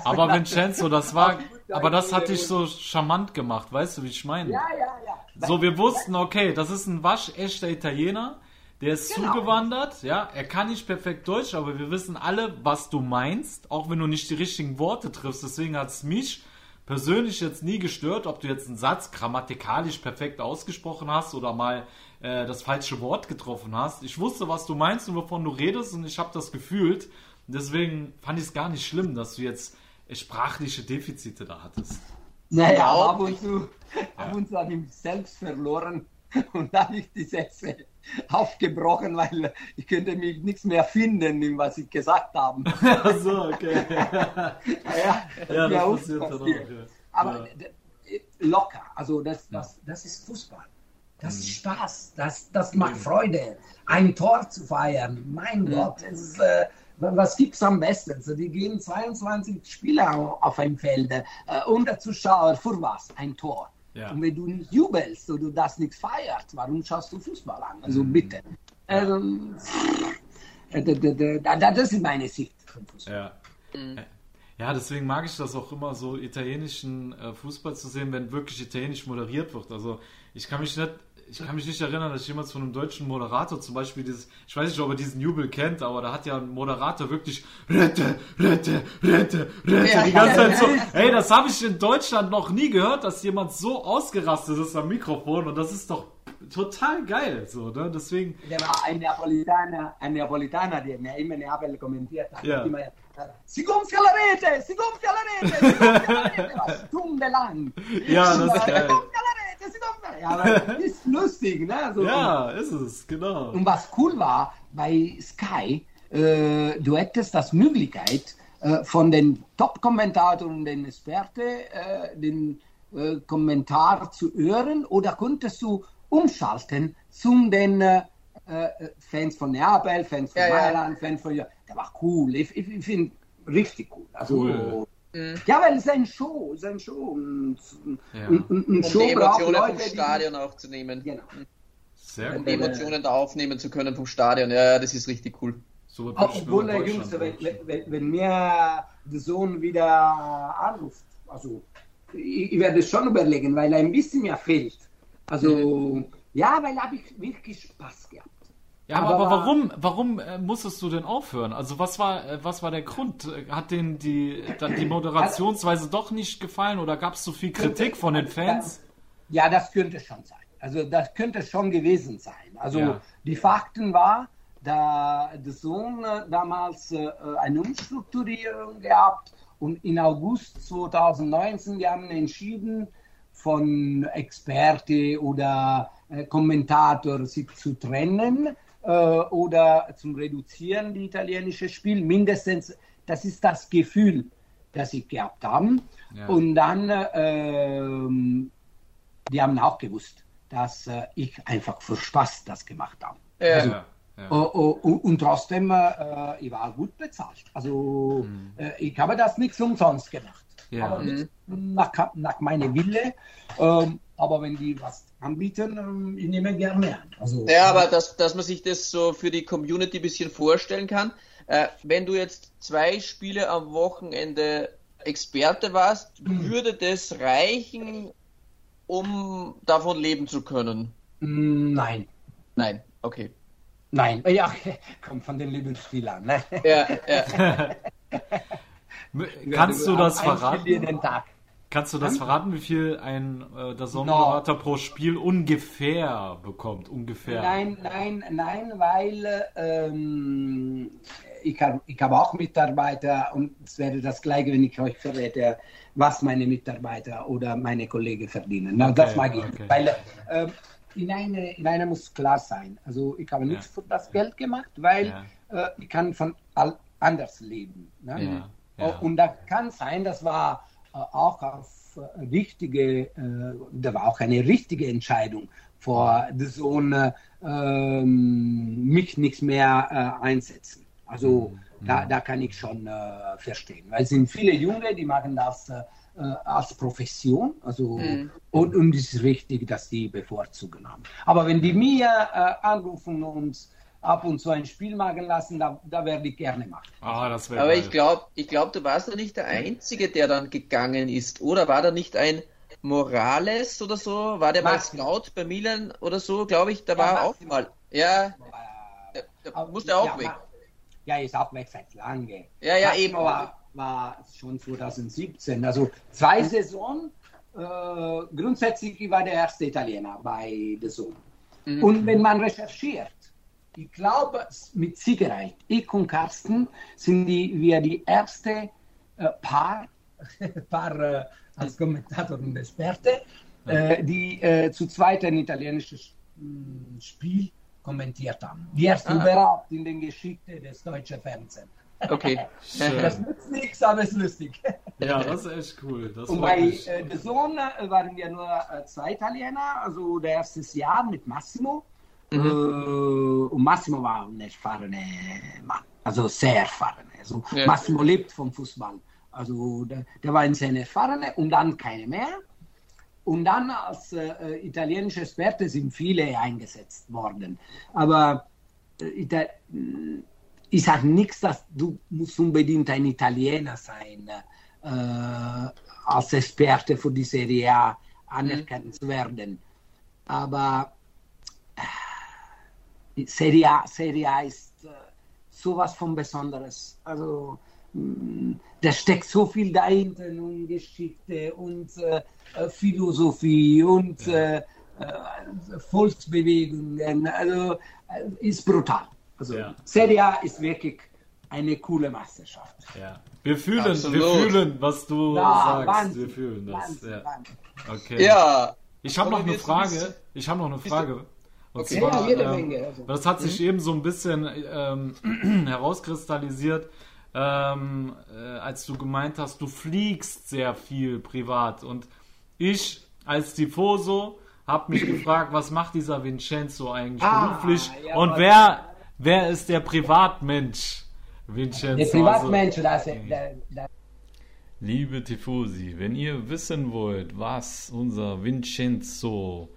Aber Vincenzo, das war, aber das hat dich so charmant gemacht, weißt du, wie ich meine? Ja, ja, ja. So, wir wussten, okay, das ist ein waschechter Italiener, der ist Genau. zugewandert, ja, er kann nicht perfekt Deutsch, aber wir wissen alle, was du meinst, auch wenn du nicht die richtigen Worte triffst. Deswegen hat es mich persönlich jetzt nie gestört, ob du jetzt einen Satz grammatikalisch perfekt ausgesprochen hast oder mal äh, das falsche Wort getroffen hast. Ich wusste, was du meinst und wovon du redest und ich habe das gefühlt. Deswegen fand ich es gar nicht schlimm, dass du jetzt äh, sprachliche Defizite da hattest. Naja, ab und zu, ab und zu habe ich mich selbst verloren und habe ich die Sätze aufgebrochen, weil ich könnte mich nichts mehr finden, in was ich gesagt habe. Ach so, okay. Ja, Ja, das auch passiert dann auch, passiert. ja. Aber Ja. d- locker, also das, das, das ist Fußball. Das Mhm. ist Spaß, das, das macht Freude. Ein Tor zu feiern, mein Gott, es ist, äh, was gibt's am besten? Also die gehen 22 Spieler auf ein Feld äh, und der Zuschauer, für was? Ein Tor. Ja. Und wenn du nicht jubelst oder du das nicht feierst, warum schaust du Fußball an? Also Mhm. bitte. Ähm, äh, das ist meine Sicht vom Fußball. Ja. Ja, deswegen mag ich das auch immer so italienischen äh, Fußball zu sehen, wenn wirklich italienisch moderiert wird. Also ich kann mich nicht, ich kann mich nicht erinnern, dass ich jemals von einem deutschen Moderator zum Beispiel dieses, ich weiß nicht, ob er diesen Jubel kennt, aber da hat ja ein Moderator wirklich Rette, Rette, Rette, Rette, Ja, die ganze Zeit so. Ey, das habe ich in Deutschland noch nie gehört, dass jemand so ausgerastet ist am Mikrofon und das ist doch total geil, so, ne? Deswegen, Der war ein Neapolitaner, ein Neapolitaner, der immer Neapel kommentiert hat. Ja. Immer, si gonfia la rete, si gonfia la rete, si gonfia la rete, stundenlang. Ja, das ist Si geil. gonfia la rete, si gonfia- Ja, aber ist lustig, ne? So, ja, ist es, genau. Und was cool war bei Sky, äh, du hättest das Möglichkeit, äh, von den Top-Kommentatoren und den Experten äh, den äh, Kommentar zu hören oder konntest du umschalten zu den äh, äh, Fans von Neapel, Fans von Ja, ja. Mailand, Fans von... Der war cool, ich, ich, ich finde richtig cool. Also, Cool. Ja, weil es ist ein Show, es ist ein Show. Und, Ja. und, und, und um Show die braucht Emotionen vom Leute, die- Stadion aufzunehmen. Genau. Sehr Um die. Emotionen da aufnehmen zu können vom Stadion. Ja, das ist richtig cool. So Auch, obwohl, Deutschland Jungs, wenn, wenn, wenn mir der Sohn wieder anruft, also ich, ich werde schon überlegen, weil ein bisschen mir fehlt. Also, ja, weil habe ich wirklich Spaß gehabt. Ja, aber, Aber- warum, warum äh, musstest du denn aufhören? Also was war, äh, was war der Grund? Äh, Hat denen die, die Moderationsweise doch nicht gefallen oder gab es so viel Kritik von den Fans? Ja, das könnte schon sein. Also das könnte schon gewesen sein. Also Ja. die Fakten war, da der Sohn äh, damals äh, eine Umstrukturierung gehabt und in August 2019 die haben entschieden von Experte oder äh, Kommentator sich zu trennen oder zum Reduzieren die italienische Spiel mindestens das ist das Gefühl das sie gehabt haben Ja. und dann äh, die haben auch gewusst, dass äh, ich einfach für Spaß das gemacht habe. Ja. ja, ja. Oh, oh, und, und trotzdem, äh, ich war gut bezahlt. Also äh, ich habe das nicht umsonst gemacht. Ja. Aber nicht nach, nach meiner Wille. Ähm, aber wenn die was anbieten, ähm, ich nehme gerne an. Also, Ja, aber dass, dass man sich das so für die Community ein bisschen vorstellen kann. Äh, wenn du jetzt zwei Spiele am Wochenende Experte warst, würde das reichen, um davon leben zu können? Mm, Nein, Nein, okay. nein. Ja, kommt von den Lebensspielern. Ne? Ja, ja. Kannst du das verraten? jeden Tag. Kannst du das verraten, wie viel ein äh, der Sonnenberater no. pro Spiel ungefähr bekommt? Ungefähr. Nein, nein, nein, weil ähm, ich habe ich hab auch Mitarbeiter und es wäre das gleiche, wenn ich euch verrate, was meine Mitarbeiter oder meine Kollegen verdienen. Na, okay, das mag ich okay. Weil äh, in, eine, in einer muss klar sein. Also ich habe nichts ja. für das Geld gemacht, weil ja. äh, ich kann von all, anders leben. Ne? Ja. Und da kann sein, das war auch auf äh, richtige, äh, da war auch eine richtige Entscheidung vor der Sohn ähm, mich nichts mehr einsetzen. Also mhm. da, da kann ich schon verstehen, weil es sind viele Junge, die machen das als Profession. Also, mhm. und, und es ist richtig, dass die bevorzugen haben. Aber wenn die mir äh, anrufen und ab und zu ein Spiel machen lassen, da, da werde ich gerne machen. Ah, das Aber geil. ich glaube, ich glaub, du warst doch nicht der Einzige, der dann gegangen ist, oder? War da nicht ein Morales oder so? War der Martin. mal Scout bei Milan oder so, glaube ich? Da ja, war er auch mal. Ja, der, der musste auch ja, weg. Ja, ist auch weg seit lange. Ja, ja, eben. War, war schon 2017. Also zwei Saisonen. Äh, grundsätzlich war der erste Italiener bei der Sohn. Mhm. Und wenn man recherchiert, ich glaube mit Sicherheit, ich und Carsten sind die, wir die erste äh, Paar, Paar äh, als Kommentator und Experte, äh, die äh, zu zweit ein italienisches mm, Spiel kommentiert haben. Die erste ah. überhaupt in den Geschichte des deutschen Fernsehens. Okay. das nützt nichts, aber ist lustig. Ja, das ist echt cool. Das und bei äh, der Sohn äh, waren wir nur äh, zwei Italiener, also der erste Jahr mit Massimo Mhm. Uh, und Massimo war ein erfahrener Mann, also sehr erfahren. Also ja. Massimo lebt vom Fußball. Also der, der war ein sehr erfahrener und dann keine mehr. Und dann als äh, italienische Experte sind viele eingesetzt worden. Aber äh, ich sage nichts, dass du musst unbedingt ein Italiener sein, äh, als Experte für die Serie A anerkannt mhm. zu werden. Aber Serie A, Serie A ist äh, sowas von Besonderes. Also mh, da steckt so viel dahinter und Geschichte und äh, äh Philosophie und ja. äh, äh Volksbewegungen. Also äh, ist brutal. Also ja. Serie A ist wirklich eine coole Meisterschaft. Ja. Wir fühlen, wir fühlen, was du ja, sagst. Wahnsinn, wir fühlen das. Wahnsinn, ja. Okay. Ja. Ich habe noch eine Frage. Ich habe noch eine Frage. Und okay. zwar, ja, jede ähm, Menge. Also. Das hat sich mhm. eben so ein bisschen ähm, herauskristallisiert, ähm, äh, als du gemeint hast, du fliegst sehr viel privat. Und ich als Tifoso habe mich gefragt, was macht dieser Vincenzo eigentlich ah, beruflich? Ja, und wer, wer ist der Privatmensch? Vincenzo. Der Privatmensch, also, das, das, das Liebe Tifosi, wenn ihr wissen wollt, was unser Vincenzo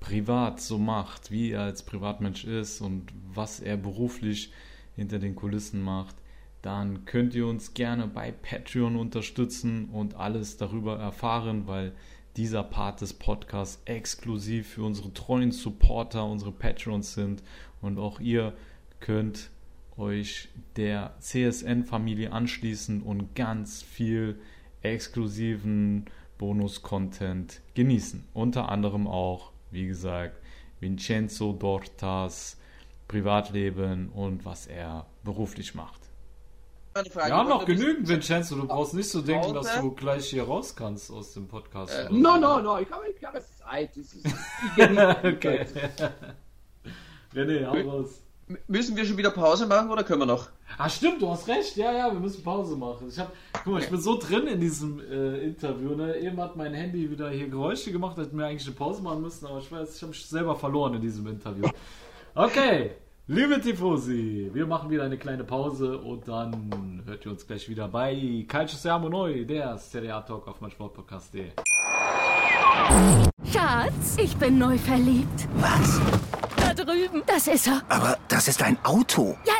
privat so macht, wie er als Privatmensch ist und was er beruflich hinter den Kulissen macht, dann könnt ihr uns gerne bei Patreon unterstützen und alles darüber erfahren, weil dieser Part des Podcasts exklusiv für unsere treuen Supporter, unsere Patrons sind und auch ihr könnt euch der CSN-Familie anschließen und ganz viel exklusiven Bonus-Content genießen. Unter anderem auch wie gesagt, Vincenzo Dortas Privatleben und was er beruflich macht. Wir haben noch genügend, Vincenzo. Du brauchst nicht so denken, dass du gleich hier raus kannst aus dem Podcast. Äh, no, no, no. Ich habe, ich habe Zeit. Ich, ich okay. René, hau raus. Müssen wir schon wieder Pause machen oder können wir noch? Ah, stimmt, du hast recht. Ja, ja, wir müssen Pause machen. Ich hab, guck mal, ich bin so drin in diesem äh, Interview. Ne? Eben hat mein Handy wieder hier Geräusche gemacht, hätte mir eigentlich eine Pause machen müssen, aber ich weiß, ich habe mich selber verloren in diesem Interview. Okay, liebe Tifosi, wir machen wieder eine kleine Pause und dann hört ihr uns gleich wieder bei Calcio Siamo Noi, der Serie A Talk auf meinsportpodcast.de. Schatz, ich bin neu verliebt. Was? Da drüben. Das ist er. Aber das ist ein Auto. Ja,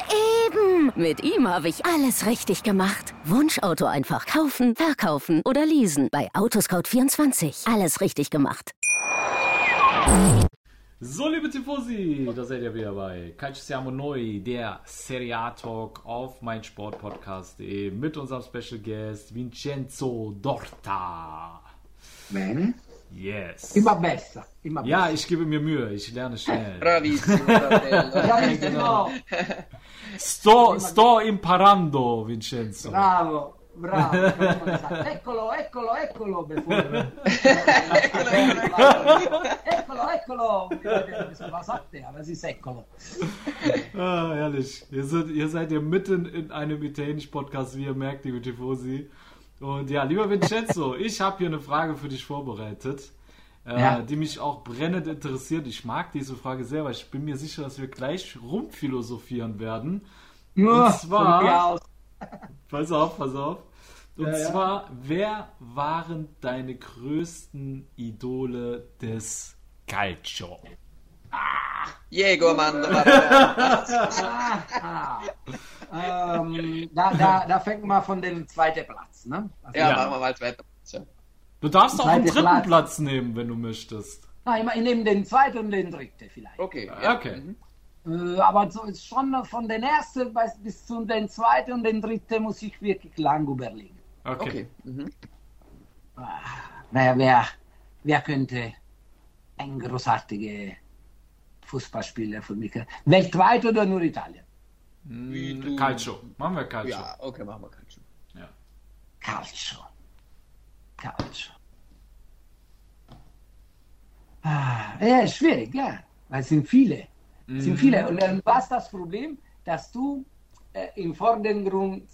eben. Mit ihm habe ich alles richtig gemacht. Wunschauto einfach kaufen, verkaufen oder leasen. Bei Autoscout24. Alles richtig gemacht. So, liebe Tifosi, da seid ihr wieder bei Calcio Siamo Noi, der Serie A Talk auf meinsportpodcast.de mit unserem Special Guest Vincenzo Dorta. Bene. Yes. Immer besser. Immer Ja, besser. ich gebe mir Mühe, ich lerne schnell. Bravissimo. Bravissimo. Sto, sto imparando, Vincenzo. Bravo, bravo. eccolo, eccolo, eccolo. bevor- eccolo, eccolo. Was sagt der? Was ist eccolo? Ah, herrlich. Ihr seid, ihr seid ja mitten in einem italienischen Podcast, wie ihr merkt, liebe Tifosi. Und ja, lieber Vincenzo, ich habe hier eine Frage für dich vorbereitet, äh, Ja. die mich auch brennend interessiert. Ich mag diese Frage sehr, weil ich bin mir sicher, dass wir gleich rumphilosophieren werden. Zwar- von mir aus. Pass auf, pass auf. Und Ja, ja. zwar, wer waren deine größten Idole des Calcio? Diego. Ah, ah. Ähm, da, da, da fängt man von dem zweiten Platz. Ne? Also, Ja, Ja. machen wir mal weiter. So. Du darfst auch einen Zweite dritten Platz. Platz nehmen, wenn du möchtest. Nein, ich nehme den zweiten und den dritten vielleicht. Okay. Ja, okay. Mhm. Äh, aber so ist schon von den ersten bis- bis zu den zweiten und den dritten muss ich wirklich lang überlegen. Okay. Okay. Mhm. Wer, wer, wer könnte ein großartiger Fußballspieler für mich? Weltweit oder nur Italien? Wie Mm, du- Calcio. Machen wir Calcio. Ja, okay, machen wir Calcio. Calcio. Calcio. Ah, ja, ist schwierig, ja. Weil es sind viele. Es sind viele. Und dann war das Problem, dass du äh, im Vordergrund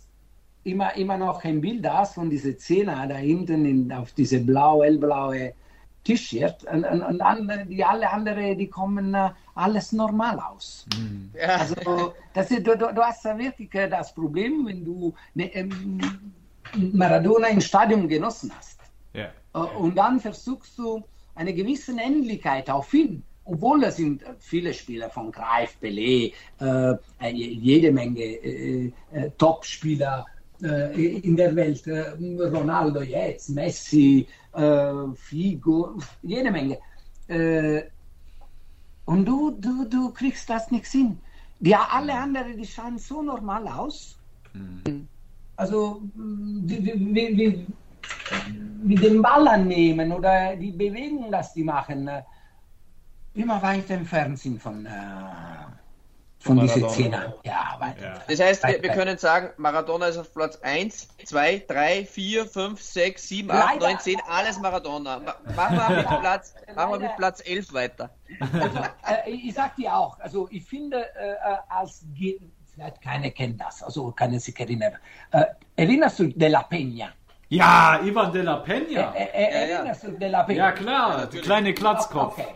immer, immer noch ein Bild hast von dieser Szene da hinten in, auf diese blau, hellblaue T-Shirt und, und, und andere, die alle anderen, die kommen äh, alles normal aus. Ja. Also das ist, du, du, du hast wirklich das Problem, wenn du ne, ähm, Maradona im Stadion genossen hast. Ja. Äh, Und dann versuchst du eine gewisse Ähnlichkeit auf ihn, obwohl es sind äh, viele Spieler von Greif, Pelé, äh, äh, jede Menge äh, äh, Top-Spieler äh, in der Welt, äh, Ronaldo jetzt, Messi, äh, Figo, jede Menge. Und du, du, du kriegst das nicht hin. Die alle anderen, die schauen so normal aus. Also, mh, wie, wie, wie, wie, den Ball annehmen oder die Bewegung, das die machen, äh, immer weiter entfernt sind von, äh, von dieser Maradona. Szene. Ja, weiter. Ja. Das heißt, wir, Weit, wir weit. können sagen, Maradona ist auf Platz 1, 2, 3, 4, 5, 6, 7, 8, Leider. 9, 10, alles Maradona. Ma- Machen wir mit Platz, machen wir mit Platz 11 weiter. Also, äh, ich sag dir auch, also ich finde, äh, äh, als Ge vielleicht keiner kennt das, also kann sich erinnern. Äh, erinnerst du De La Peña? Ja, Ivan de la Peña. Äh, äh, Ja, ja. erinnerst du De La Peña? Ja, klar, der kleine Klatzkopf. Okay.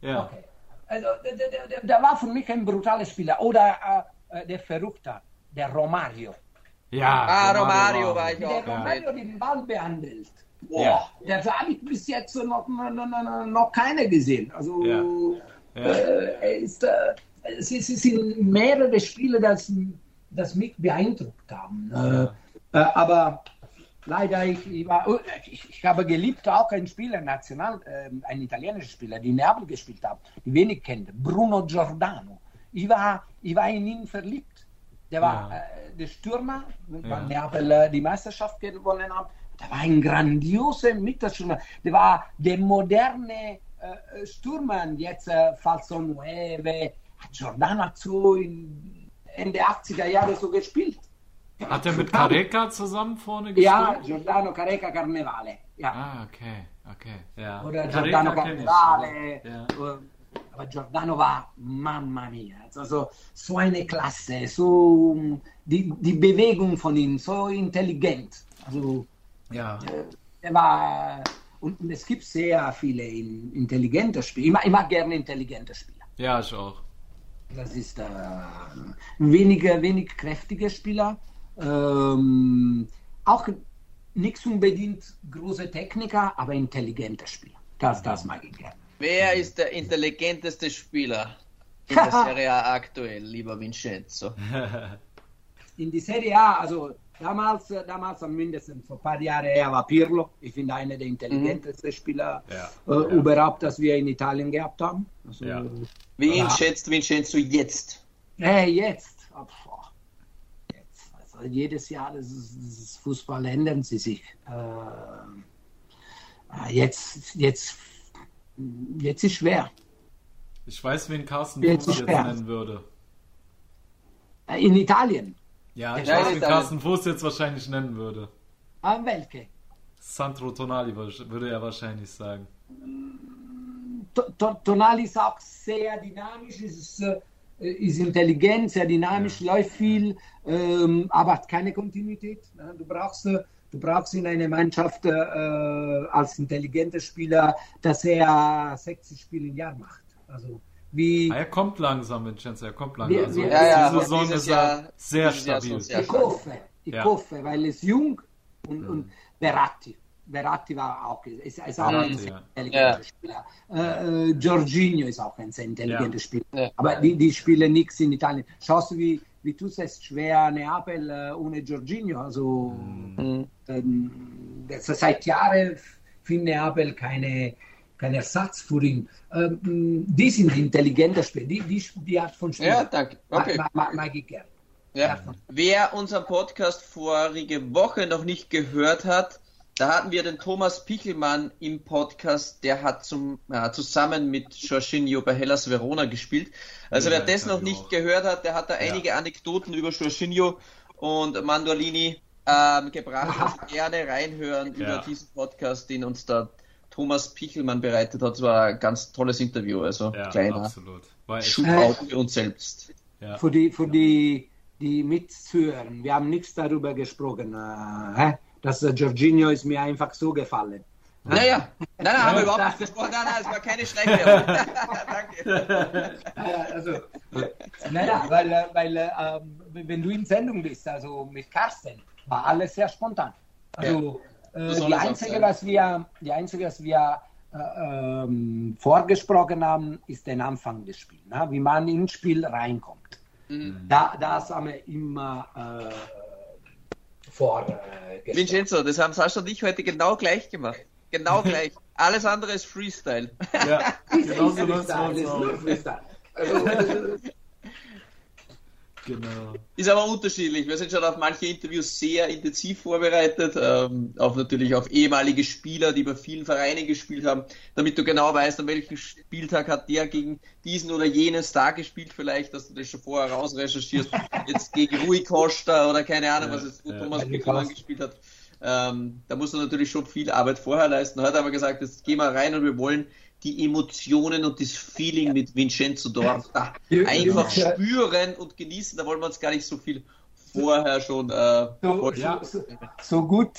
Ja. Okay. Also, der, der, der, der war für mich ein brutaler Spieler. Oder äh, äh, der Verrückte, der Romario. Ja, Ah, Romario war ich Wie auch. der Romario den Ball behandelt. Ja. Das habe ich bis jetzt noch, noch, noch, noch keiner gesehen. Also, Ja. Ja. Äh, er ist, äh, es, es sind mehrere Spiele, das, das mich beeindruckt haben. Äh, äh, aber leider, ich, ich, war, oh, ich, ich habe geliebt auch einen Spieler, national, äh, einen italienischen Spieler, die in Neapel gespielt hat, die wenig kennt, Bruno Giordano. Ich war, ich war in ihn verliebt. Der war Ja. äh, der Stürmer, Ja. Neapel äh, die Meisterschaft gewonnen hat. Der war ein grandioser Mittelstürmer. Der war der moderne äh, Stürmer. Jetzt äh, Falso Nueve. Giordano hat so in Ende 80er Jahre so gespielt. Hat er mit Careca zusammen vorne gespielt? Ja, Giordano Careca Carnevale. Ja. Ah, okay, okay. Ja. Oder Careca Giordano Carnevale. Ja. Äh, Aber Giordano war, mamma mia, also so eine Klasse, so die, die Bewegung von ihm, so intelligent. Also Ja. er war, und, und es gibt sehr viele in, intelligente Spieler. Ich mag, ich mag gerne intelligente Spieler. ja, ich auch. Das ist äh, weniger, wenig kräftige Spieler. Ähm, auch nicht unbedingt große Techniker, aber intelligente Spieler. Das, das mag ich gerne. Wer ist der intelligenteste Spieler in der Serie A aktuell, lieber Vincenzo? In die Serie A, also damals, äh, damals am mindestens vor ein paar Jahren her war Pirlo. Ich finde einer der intelligentesten Spieler Ja. äh, überhaupt, das wir in Italien gehabt haben. Also, Ja. Wen Ja. schätzt Vincenzo jetzt? Hey, jetzt. Oh, boah. jetzt. Also jedes Jahr, das ist, das Fußball ändern sie sich. Äh, Ah, Jetzt, jetzt, jetzt ist schwer. Ich weiß, wen Carsten Jetzt Fuß jetzt nennen würde. Äh, In Italien. Ja, ich Ja, weiß, wen. Carsten Fuß jetzt wahrscheinlich nennen würde. Ah, welche? Sandro Tonali würde er wahrscheinlich sagen. To- Tonali ist auch sehr dynamisch, ist, äh, ist intelligent, sehr dynamisch, läuft viel, ähm, aber hat keine Kontinuität. Ne? Du, brauchst, äh, du brauchst in einer Mannschaft äh, als intelligenter Spieler, dass er 60 Spiele im Jahr macht. Also wie Ah, er kommt langsam, Vincenzo, er kommt langsam. Also Ja, ja, diese Saison ist er Jahr- sehr Jahr stabil. ich hoffe, ich Ja. hoffe, weil er ist jung und, und Verratti. Verratti war auch, ist, ist auch ein Verratti, sehr ja. intelligenter Ja. Spieler. Äh, äh, Jorginho ist auch ein sehr intelligenter Ja. Spieler. Ja. Aber die, die spielen nichts in Italien. Schaust du, wie, wie du sagst, schwer Neapel äh, ohne Jorginho. Also Mhm. ähm, das, seit Jahren findet Neapel keine, keinen Ersatz für ihn. Ähm, die sind intelligente Spieler. Die, die, die Art von Spieler. Ja, danke. Okay. Ma, ma, mag ich gern. Ja. Wer unseren Podcast vorige Woche noch nicht gehört hat, da hatten wir den Thomas Pichelmann im Podcast, der hat zum, ja, zusammen mit Jorginho bei Hellas Verona gespielt. Also Ja, wer das noch nicht auch. gehört hat, der hat da einige Anekdoten über Jorginho und Mandolini ähm, gebracht. Also gerne reinhören Ja. über diesen Podcast, den uns da Thomas Pichelmann bereitet hat. Es war ein ganz tolles Interview, also Ja, kleiner absolut. Shootout für uns selbst. ja. für die, für die, die mitzuhören. Wir haben nichts darüber gesprochen. Äh, hä? Dass äh, Jorginho ist mir einfach so gefallen. Naja, nein, nein, haben wir überhaupt nicht gesprochen. Nein, nein, es war keine Schleichwerbung. Danke. Äh, also, naja, weil, äh, weil äh, ähm, wenn du in Sendung bist, also mit Carsten, war alles sehr spontan. Also So äh, die einzige, was wir, die einzige, was wir äh, ähm, vorgesprochen haben, ist der Anfang des Spiels, ne? wie man ins Spiel reinkommt. Mhm. Da, das haben wir immer äh, vorgesprochen. Vincenzo, das haben Sascha und ich heute genau gleich gemacht. Genau gleich. Alles andere ist Freestyle. ja, genau so ist. Freestyle. Also, Genau. Ist aber unterschiedlich. Wir sind schon auf manche Interviews sehr intensiv vorbereitet, ähm, auf natürlich auf ehemalige Spieler, die bei vielen Vereinen gespielt haben, damit du genau weißt, an welchem Spieltag hat der gegen diesen oder jenen Star gespielt, vielleicht, dass du das schon vorher rausrecherchierst. Jetzt gegen Rui Costa oder keine Ahnung, Ja, was jetzt ja. Thomas Costa. gespielt hat. Ähm, da musst du natürlich schon viel Arbeit vorher leisten. Er hat aber gesagt, jetzt gehen wir rein und wir wollen die Emotionen und das Feeling mit Vincenzo Dorf da einfach spüren und genießen. Da wollen wir uns gar nicht so viel vorher schon äh, so, Ja. so, so gut,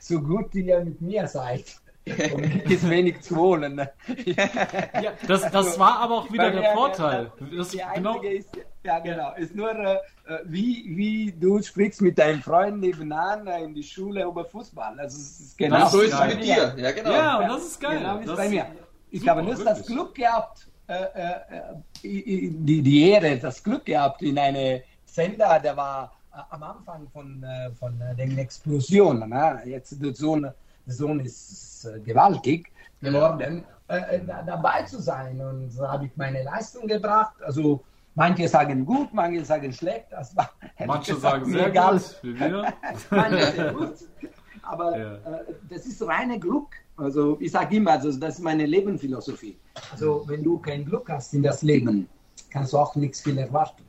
so gut wie ihr mit mir seid. Und ist wenig zu holen. Ne? Ja, das, das war aber auch wieder der Vorteil. Das, Die genau, einzige ist, ja genau, ist nur, äh, wie, wie du sprichst mit deinem Freund nebenan äh, in die Schule über Fußball. Also es ist genau Das so ist ist es mit dir. Ja, genau. ja, und das ist geil. Genau das, bei mir. Ich super, habe nur das. Glück gehabt, äh, äh, äh, die, die Ehre, das Glück gehabt in eine Sender, der war am Anfang von, von den Explosionen. Ne? Jetzt der Sohn, der Sohn ist gewaltig geworden, da, dabei zu sein. Und so habe ich meine Leistung gebracht. Also manche sagen gut, manche sagen schlecht. Das war, Manche gesagt, sagen sehr egal. gut, wie wir. Manche gut. Aber Ja. das ist reine Glück. Also ich sage immer, also das ist meine Lebensphilosophie. Also wenn du kein Glück hast in das Leben, kannst du auch nichts viel erwarten.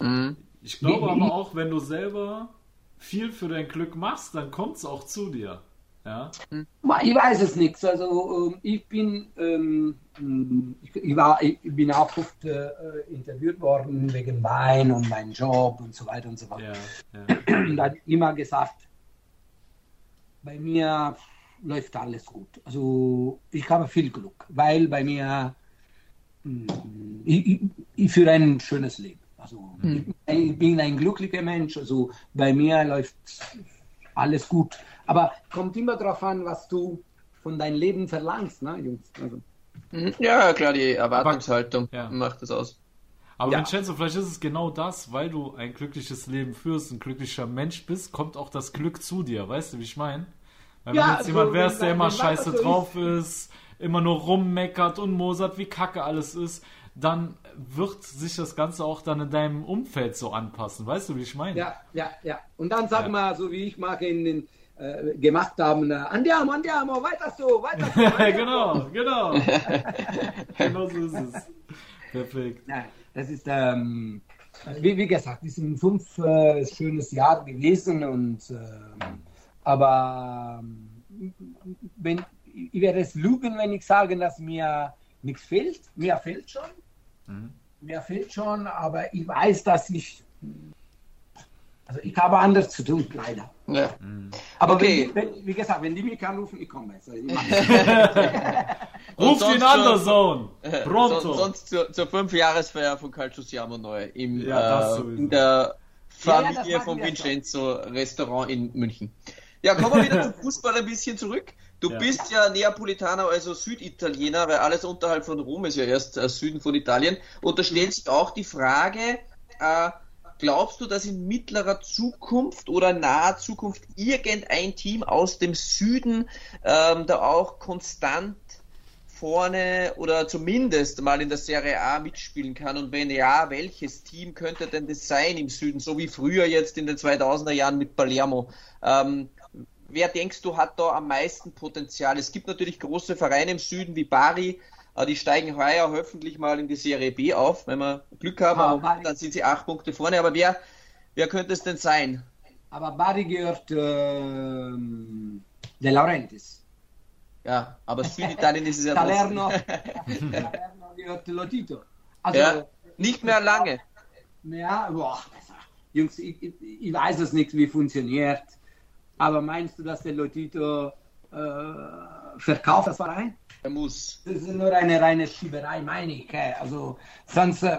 Mhm. Ich glaube Wie- aber auch, wenn du selber viel für dein Glück machst, dann kommt es auch zu dir. Ja, Ich weiß es nicht. Also ähm, ich bin, ähm, ich, ich, war, ich bin auch oft äh, interviewt worden wegen Wein und meinem Job und so weiter und so fort. ja, ja. Und hat immer gesagt, bei mir läuft alles gut. Also ich habe viel Glück, weil bei mir mh, ich, ich, ich führe ein schönes Leben. Also ich, ich bin ein glücklicher Mensch. Also bei mir läuft alles gut. Aber kommt immer darauf an, was du von deinem Leben verlangst, ne, Jungs? Also, Mhm. Ja, klar, die Erwartungshaltung Ja. macht das aus. Aber Ja. Vincenzo, vielleicht ist es genau das, weil du ein glückliches Leben führst, ein glücklicher Mensch bist, kommt auch das Glück zu dir. Weißt du, wie ich meine? Weil Ja, wenn jetzt jemand wärst, wenn- der immer scheiße so drauf ist, immer nur rummeckert und mosert, wie kacke alles ist, dann wird sich das Ganze auch dann in deinem Umfeld so anpassen. Weißt du, wie ich meine? Ja, ja, ja. Und dann sag Ja. mal, so wie ich mache in den äh, gemacht haben. Äh, andiamo, andiamo, weiter so, weiter so. Weiter genau, genau. genau so ist es. Perfekt. Nein, das ist, ähm, wie, wie, gesagt, es sind fünf äh, schönes Jahr gewesen und ähm, aber ähm, wenn, ich werde es lügen, wenn ich sage, dass mir nichts fehlt. Mir fehlt schon. Mhm. Mir fehlt schon, aber ich weiß, dass ich also ich habe anders zu tun, leider. Ja. Aber okay. wenn, wenn, wie gesagt, wenn die mich anrufen, ich komme. Also Ruf ihn an, der Sohn. Pronto. Sonst, sonst zur, zur Fünfjahresfeier von Calcio Siamo Neu im, ja, äh, in der Familie ja, von Vincenzo Restaurant in München. Ja, kommen wir wieder zum Fußball ein bisschen zurück. Du ja. bist ja Neapolitaner, also Süditaliener, weil alles unterhalb von Rom ist ja erst äh, Süden von Italien. Und da stellt sich auch die Frage, äh, glaubst du, dass in mittlerer Zukunft oder naher Zukunft irgendein Team aus dem Süden ähm, da auch konstant vorne oder zumindest mal in der Serie A mitspielen kann? Und wenn ja, welches Team könnte denn das sein im Süden, so wie früher jetzt in den 2000er Jahren mit Palermo? Ähm, wer denkst du hat da am meisten Potenzial? Es gibt natürlich große Vereine im Süden wie Bari, die steigen heuer hoffentlich mal in die Serie B auf, wenn wir Glück haben. Ah, dann sind sie acht Punkte vorne. Aber wer, wer könnte es denn sein? Aber Bari gehört äh, De Laurentiis. Ja, aber Süditalien ist es ja Salerno, Salerno gehört Lotito. Also, ja, nicht mehr lange. Ja, boah, Jungs, ich, ich, ich weiß es nicht, wie funktioniert. Aber meinst du, dass der Lotito äh, verkauft das Verein? Er muss. Das ist nur eine reine Schieberei, meine ich. Also, sonst, äh,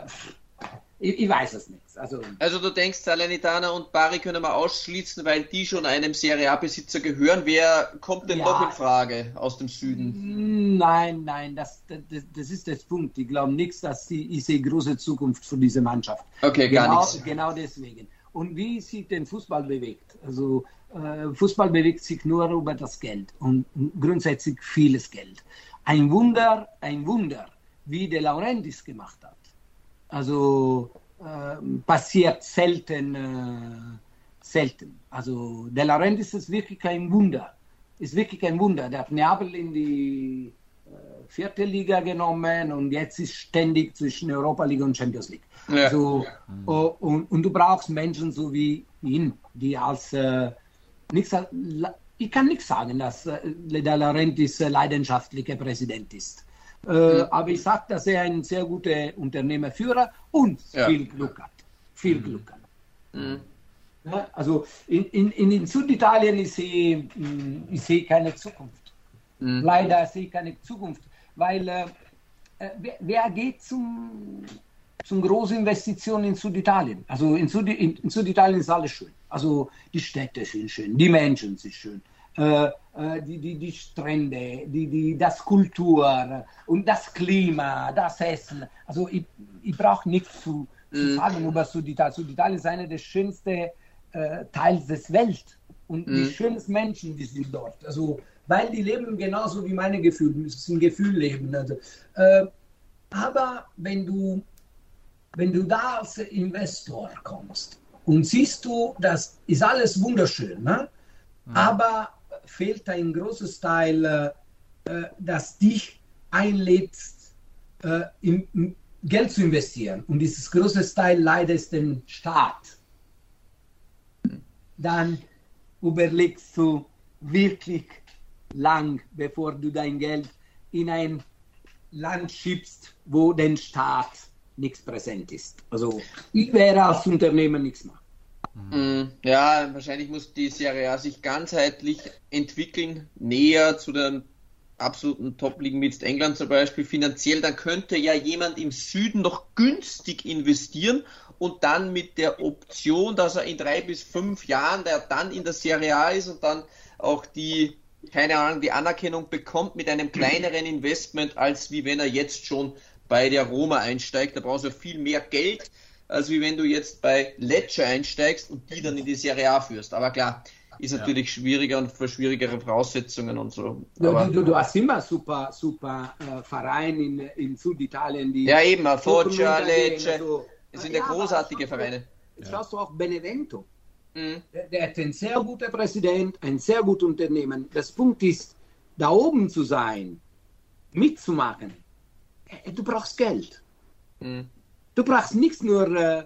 ich, ich, weiß es nicht. Also, also du denkst, Salernitana und Bari können wir ausschließen, weil die schon einem Serie A-Besitzer gehören. Wer kommt denn ja. noch in Frage aus dem Süden? Nein, nein, das, das, das ist das Punkt. Ich glaube nichts, dass die, ich sehe große Zukunft für diese Mannschaft. Okay, genau, gar nichts. Genau deswegen. Und wie sich den Fußball bewegt. Also äh, Fußball bewegt sich nur über das Geld und grundsätzlich vieles Geld ein Wunder, ein Wunder, wie De Laurentiis gemacht hat. Also äh, passiert selten, äh, selten. Also De Laurentiis ist wirklich ein Wunder. Ist wirklich ein Wunder. Der hat Neapel in die vierte Liga genommen und jetzt ist ständig zwischen Europa League und Champions League. Ja. Also, oh, und, und, du brauchst Menschen so wie ihn, die als äh, nichts ich kann nicht sagen, dass äh, De Laurentiis leidenschaftlicher Präsident ist. Äh, mhm. Aber ich sage, dass er ein sehr guter Unternehmerführer und ja. viel Glück hat. Viel mhm. Glück hat. Mhm. Ja, also in, in, in Süditalien ich sehe ich sehe keine Zukunft. Mhm. Leider sehe ich keine Zukunft, weil äh, äh wer, wer, geht zum, zum großen Investitionen in Süditalien? Also in, Süd, in, in Süditalien ist alles schön. Also die Städte sind schön, die Menschen sind schön, äh, äh, die, die, die Strände, die, die, das Kultur und das Klima, das Essen. Also ich, ich brauche nichts zu, zu mm. sagen über Süditalien. Süditalien ist einer der schönsten äh, Teile des Welt und mm. die mhm. schönsten Menschen, die sind dort. Also weil die leben genauso wie meine Gefühle, es ist ein Gefühlleben. Also, äh, aber wenn du, wenn du da als Investor kommst und siehst du, das ist alles wunderschön, ne? Mhm. aber fehlt ein großes Teil, äh, das dich einlädt, äh, in, Geld zu investieren. Und dieses große Teil leider ist der Staat. Dann überlegst du wirklich lang, bevor du dein Geld in ein Land schiebst, wo der Staat nichts präsent ist. Also ich wäre als Unternehmer nichts machen. Mhm. Ja, wahrscheinlich muss die Serie A sich ganzheitlich entwickeln, näher zu den absoluten Top-Ligen mit England zum Beispiel finanziell. Dann könnte ja jemand im Süden noch günstig investieren und dann mit der Option, dass er in drei bis fünf Jahren, der dann in der Serie A ist und dann auch die, keine Ahnung, die Anerkennung bekommt mit einem kleineren Investment, als wie wenn er jetzt schon bei der Roma einsteigt. Da brauchst du viel mehr Geld als wie wenn du jetzt bei Lecce einsteigst und die dann in die Serie A führst. Aber klar, ist natürlich ja. schwieriger und für schwierigere Voraussetzungen und so. Du, du, du, hast immer super, super äh, Vereine in, in Süditalien, die. Ja, eben, Foggia, Lecce. Also, es sind ja, großartige Vereine. Jetzt schaust du auch Benevento. Mhm. Der, der hat ein sehr guter Präsident, ein sehr gutes Unternehmen. Das Punkt ist, da oben zu sein, mitzumachen. Äh, du brauchst Geld. Mhm. Du brauchst nicht nur äh,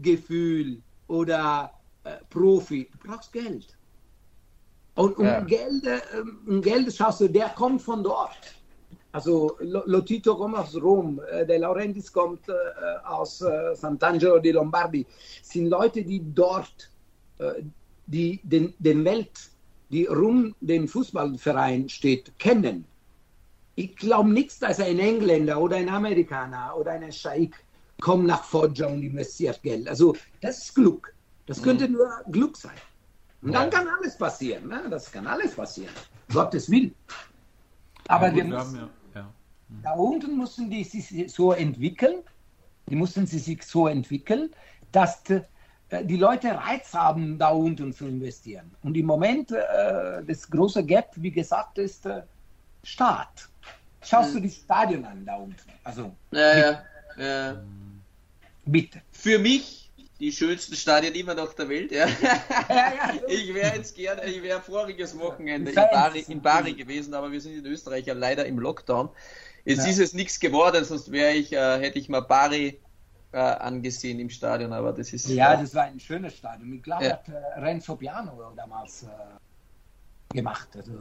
Gefühl oder äh, Profi, du brauchst Geld. Und um, ja. Geld, äh, um Geld schaust du, der kommt von dort. Also Lotito kommt aus Rom, äh, De Laurentiis kommt äh, aus äh, Sant'Angelo di Lombardi. Sind Leute, die dort äh, die den, den Welt, die rum den Fußballverein steht, kennen. Ich glaube nicht, dass ein Engländer oder ein Amerikaner oder ein Scheik kommt nach Foggia und investiert Geld. Also das ist Glück. Das könnte mhm. nur Glück sein. Und dann kann alles passieren. Ne? Das kann alles passieren. Gottes Willen. Aber ja, wir müssen, ja, ja. Mhm. da unten mussten die sich so entwickeln, die mussten sie sich so entwickeln, dass äh, die Leute Reiz haben, da unten zu investieren. Und im Moment, äh, das große Gap, wie gesagt, ist äh, Staat. Schaust mhm. du die Stadien an da unten? Also, ja, ja, ja. Bitte. Für mich die schönsten Stadien immer noch der Welt. Ja. ich wäre jetzt gerne, ich wäre voriges Wochenende in Bari, in Bari, gewesen, aber wir sind in Österreich ja leider im Lockdown. Jetzt ja. ist es nichts geworden, sonst wäre ich, äh, hätte ich mal Bari äh, angesehen im Stadion, aber das ist. Ja, das war ein schönes Stadion. Ich glaube, ja. hat äh, Renzo Piano damals äh, gemacht. Also,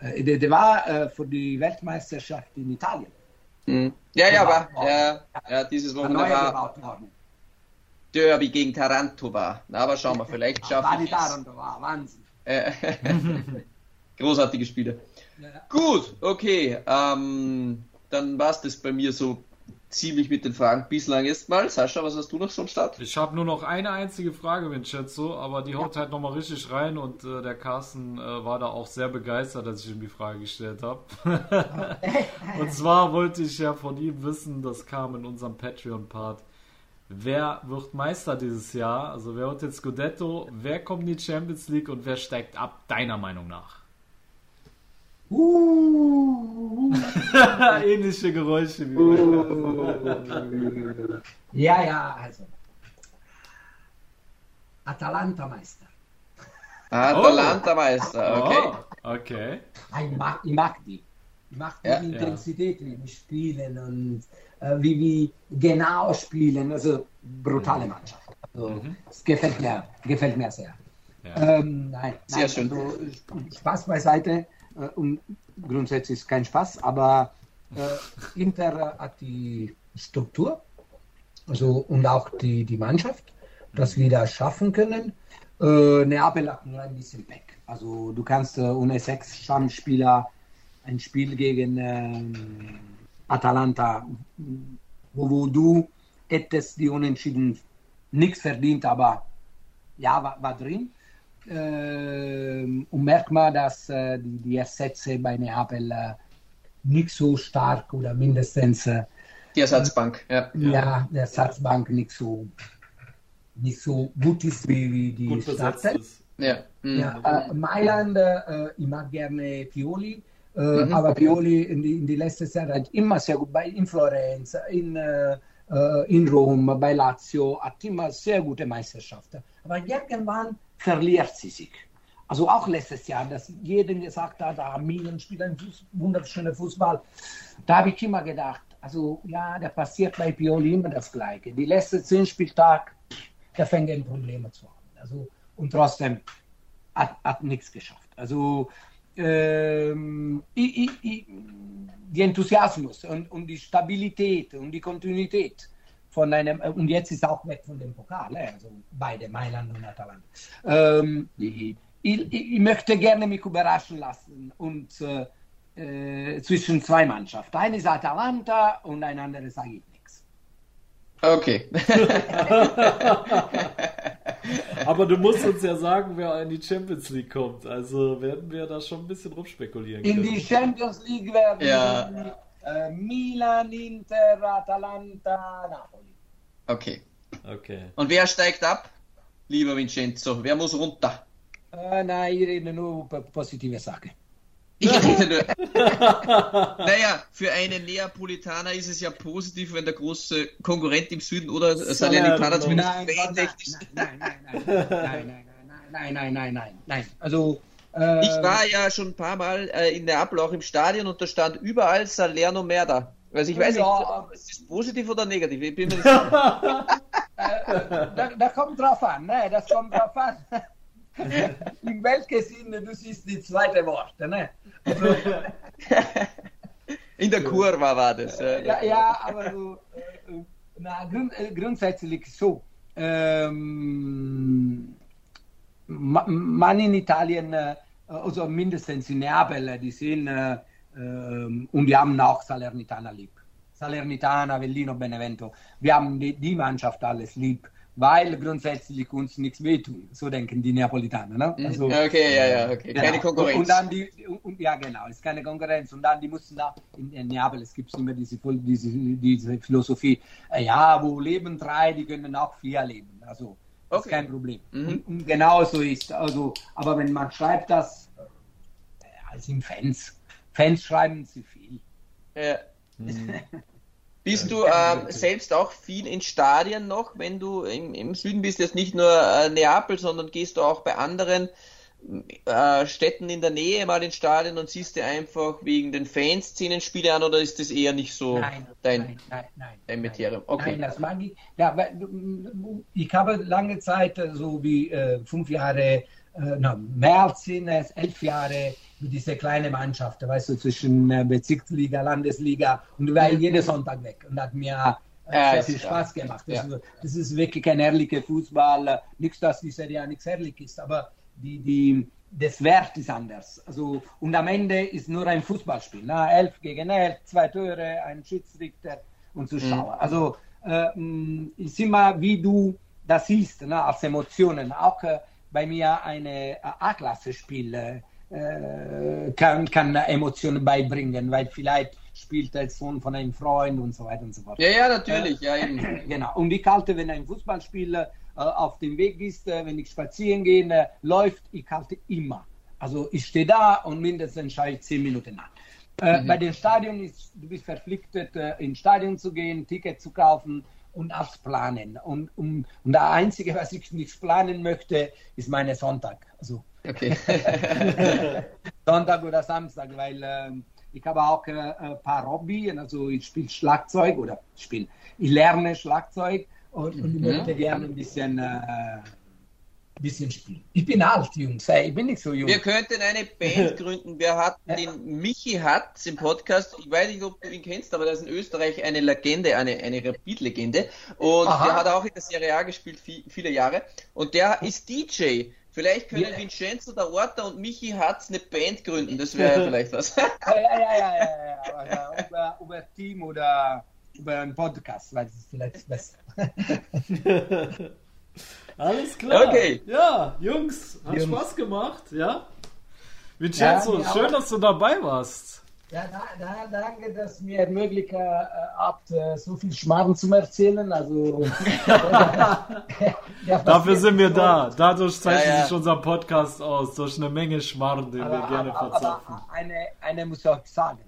äh, der, der, war äh, für die Weltmeisterschaft in Italien. Mhm. Ja, ja, aber ja, ja, dieses Wochenende war Derby gegen Taranto war. Na, aber schauen wir, vielleicht schaffen wir es. Taranto war, Wahnsinn. Äh, großartige Spiele. Ja. Gut, okay. Ähm, dann war es das bei mir so ziemlich mit den Fragen bislang erstmal. Sascha, was hast du noch schon statt? Ich habe nur noch eine einzige Frage, Vincenzo, aber die haut halt nochmal richtig rein und äh, der Carsten äh, war da auch sehr begeistert, als ich ihm die Frage gestellt habe. und zwar wollte ich ja von ihm wissen, das kam in unserem Patreon-Part. Wer wird Meister dieses Jahr? Also wer wird jetzt Scudetto? Wer kommt in die Champions League und wer steigt ab, deiner Meinung nach? Uh, Ähnliche Geräusche wie uh, Ja, ja, also. Atalanta-Meister. Atalanta-Meister, okay. Oh, okay. Ah, ich mag, ich mag die. Ich mag die ja, Intensität, wie die spielen und äh, wie wir genau spielen. Also brutale Mannschaft. Also, mhm. Es gefällt mir, gefällt mir sehr. Ja. Ähm, nein, sehr nein, schön. Also, Spaß beiseite äh, und grundsätzlich ist kein Spaß, aber äh, Inter hat die Struktur also, und auch die, die Mannschaft, dass wir das schaffen können. Äh, Neapel hat nur ein bisschen Pech. Also du kannst äh, ohne sechs Stammspieler ein Spiel gegen äh, Atalanta, wo, wo, du hättest die Unentschieden nichts verdient, aber ja, war, war drin. Äh, merkt man, dass äh, die, die Ersätze bei Neapel äh, nicht so stark oder mindestens äh, die Ersatzbank, ja. Ja, die Ersatzbank nicht so, nicht so gut ist wie, wie die gut. Ja. Mhm. ja äh, Mailand, äh, ich mag gerne Pioli, mhm. aber Pioli in die, in die letzte Zeit hat immer sehr gut bei in Florenz, in, in Rom, bei Lazio, hat immer sehr gute Meisterschaften. Aber irgendwann verliert sie sich. Also auch letztes Jahr, dass jeder gesagt hat, ah, spielt einen Fuß, wunderschönen Fußball. Da habe ich immer gedacht, also ja, da passiert bei Pioli immer das Gleiche. Die letzten zehn Spieltage, da fängt er Probleme zu haben. Also, und trotzdem hat, hat nichts geschafft. Also ähm, ich, ich, ich, die Enthusiasmus und, und die Stabilität und die Kontinuität von einem, äh, und jetzt ist auch weg von dem Pokal, äh, also beide, Mailand und Atalanta. Ähm, ich, ich, möchte gerne mich überraschen lassen und äh, äh, zwischen zwei Mannschaften. Eine ist Atalanta und ein anderes sage ich nichts. Okay. Aber du musst uns ja sagen, wer in die Champions League kommt. Also werden wir da schon ein bisschen rumspekulieren können. In die Champions League werden ja. äh, Milan, Inter, Atalanta, Napoli. Okay. Okay. Und wer steigt ab? Lieber Vincenzo, wer muss runter? Äh, nein, ich rede nur über positive Sachen. Ich rede nur. naja, für einen Neapolitaner ist es ja positiv, wenn der große Konkurrent im Süden oder Salernitana zumindest Nein, nein, nein, nein, nein, nein, nein, nein, nein, nein, nein, nein. Also äh, Ich war ja schon ein paar Mal äh, in Neapel auch im Stadion und da stand überall Salerno Merda. Also ich weiß Ja. nicht, ist das positiv oder negativ? Ich bin mir nicht sicher. da, da kommt drauf an, ne? Das kommt drauf an. Im Weltgesinne, du siehst die zweite Worte, ne? Also, In der Kurva war das. äh, ja, ja, aber so, äh, na, grund, äh, grundsätzlich so. Ähm, ma- man in Italien, äh, also mindestens in Neapel, die sind äh, ähm, und wir haben auch Salernitana lieb. Salernitana, Avellino, Benevento. Wir haben die, die Mannschaft alles lieb, weil grundsätzlich uns nichts wehtun. So denken die Neapolitaner. Ne? Also, Okay, ja, ja, okay. Keine Genau. Konkurrenz. Und, dann die, und, ja, genau, es ist keine Konkurrenz. Und dann, die mussten da in, in Neapel, es gibt immer diese, diese, diese Philosophie, äh, ja, wo leben drei, die können auch vier leben. Also, das Okay. ist kein Problem. Mhm. Und, und genau so ist. Also, aber wenn man schreibt das, äh, als sind Fans. Fans schreiben sie viel. Ja. Bist du ähm, selbst auch viel in Stadien noch, wenn du im, im Süden bist, jetzt nicht nur äh, Neapel, sondern gehst du auch bei anderen äh, Städten in der Nähe mal ins Stadion und siehst dir einfach wegen den Fanszenen Spiele an oder ist das eher nicht so Nein, dein, nein, nein, nein. dein. Materium? Okay. Nein, das mag ich. Ja, weil, ich habe lange Zeit, äh, so wie äh, fünf Jahre, äh, no, mehr als zehn, elf Jahre, mit diese kleine Mannschaft, weißt du, zwischen äh, Bezirksliga, Landesliga und war jeden Sonntag weg und hat mir äh, sehr viel. Spaß gemacht. Das, Ja. ist, das ist wirklich ein ehrlicher Fußball. Nichts, dass die Serie A nichts ehrlich ist, aber die, die, das Wert ist anders. Also, und am Ende ist nur ein Fußballspiel. Na, elf gegen elf, zwei Tore, ein Schiedsrichter und Zuschauer. Also äh, ist immer, wie du das siehst, ne, als Emotionen. Auch bei mir eine äh, A-Klasse-Spiel äh, äh, kann, kann Emotionen beibringen, weil vielleicht spielt der Sohn von einem Freund und so weiter und so fort. Ja, ja, natürlich, ja eben. Genau. Und ich halte, wenn ein Fußballspieler äh, auf dem Weg ist, äh, wenn ich spazieren gehe, äh, läuft, ich halte immer. Also ich stehe da und mindestens schaue ich zehn Minuten an. Äh, Bei den Stadien ist, du bist verpflichtet, äh, ins Stadion zu gehen, Ticket zu kaufen und alles planen. Und, und, und das Einzige, was ich nicht planen möchte, ist meine Sonntag. Also Okay. Sonntag oder Samstag, weil ähm, ich habe auch äh, ein paar Hobby, also ich spiele Schlagzeug oder spiele, ich lerne Schlagzeug und, und ich möchte gerne ein bisschen, äh, bisschen spielen. Ich bin alt, Jungs, ich bin nicht so jung. Wir könnten eine Band gründen. Wir hatten den Michi Hatz im Podcast. Ich weiß nicht, ob du ihn kennst, aber der ist in Österreich eine Legende, eine, eine Rapid-Legende. Und Aha. der hat auch in der Serie A gespielt, vi- viele Jahre. Und der ist DJ. Vielleicht können Ja. Vincenzo der Orta und Michi Hatz eine Band gründen. Das wäre ja vielleicht was. Ja, ja, ja, ja, ja, ja. Über, über Team oder über einen Podcast, weil es ist vielleicht besser. Alles klar. Okay. Ja, Jungs, hat Jungs. Spaß gemacht, ja? Vincenzo, Ja, schön, auch. dass du dabei warst. Ja, da, da, danke, dass mir ermöglicht äh, habt, äh, so viel Schmarrn zu erzählen. Also, ja, Dafür sind wir da. Dadurch zeichnet Ja, ja. sich unser Podcast aus, durch eine Menge Schmarrn, den wir Aber, gerne aber, verzapfen. aber eine, eine muss ich euch sagen.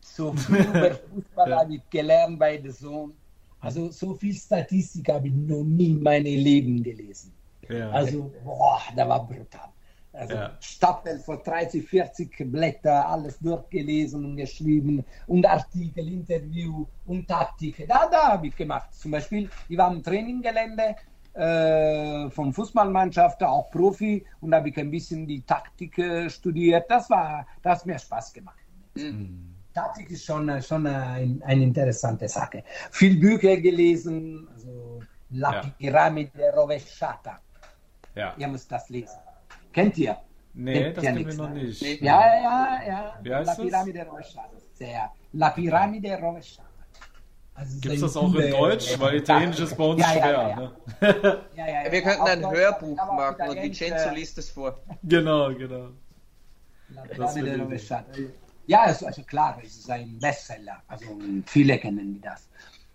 So viel über Fußball habe ich gelernt bei der Sohn. Also so viel Statistik habe ich noch nie in meinem Leben gelesen. Ja. Also, boah, da war brutal. Also Ja. Stapel von 30, 40 Blätter, alles durchgelesen und geschrieben und Artikel, Interview und Taktik. Da, da habe ich gemacht. Zum Beispiel, ich war im Traininggelände äh, von Fußballmannschaft, auch Profi, und da habe ich ein bisschen die Taktik äh, studiert. Das war, das hat mir Spaß gemacht. Taktik ist schon, äh, schon ein, eine interessante Sache. Viel Bücher gelesen, also La Ja. Piramide Rovesciata. ja. Ihr müsst das lesen. Kennt ihr? Nee, Kennt das ihr kennen wir noch ne? nicht. Nee. Ja, ja, ja. Wie heißt La das? Piramide Rovesciata. Sehr. La Piramide Rovesciata. Also Gibt es das auch in Deutsch? Weil Italienisch ist bei uns Ja, ja, schwer. ja, ja. Ne? Ja, ja, ja. Wir könnten ein Hörbuch machen und Vincenzo äh, liest es vor. Genau, genau. La Das Piramide. Rovesciata. Ja, also, also klar, es ist ein Bestseller. Also viele kennen das.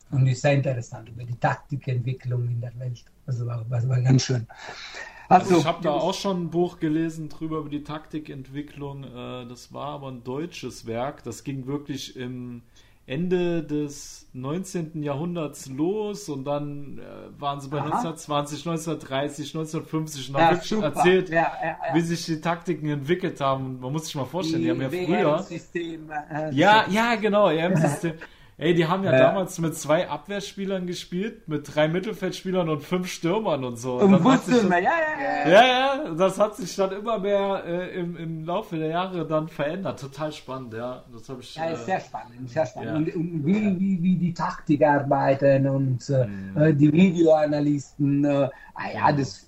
Und ist sehr interessant über die Taktikentwicklung in der Welt. Also war, war, war ganz schön. Also, ich habe da auch schon ein Buch gelesen drüber über die Taktikentwicklung. Äh, das war aber ein deutsches Werk. Das ging wirklich im Ende des 19. Jahrhunderts los und dann äh, waren sie bei Aha. 1920, 1930, 1950 und haben ja, wirklich super. erzählt, ja, ja, wie sich die Taktiken entwickelt haben. Man muss sich mal vorstellen, die, die haben ja früher. Äh, ja, ja, genau, EM-System. Ey, die haben ja, ja, damals mit zwei Abwehrspielern gespielt, mit drei Mittelfeldspielern und fünf Stürmern und so. Und, und Stürmer, ja, ja, ja. Ja, ja, das hat sich dann immer mehr äh, im, im Laufe der Jahre dann verändert. Total spannend, ja. Das habe ich. Ja, ist sehr spannend, sehr spannend. Ja. Und, und, wie, wie, wie die Taktik arbeiten und äh, mhm. Äh, die Videoanalysten. Äh, ah ja, das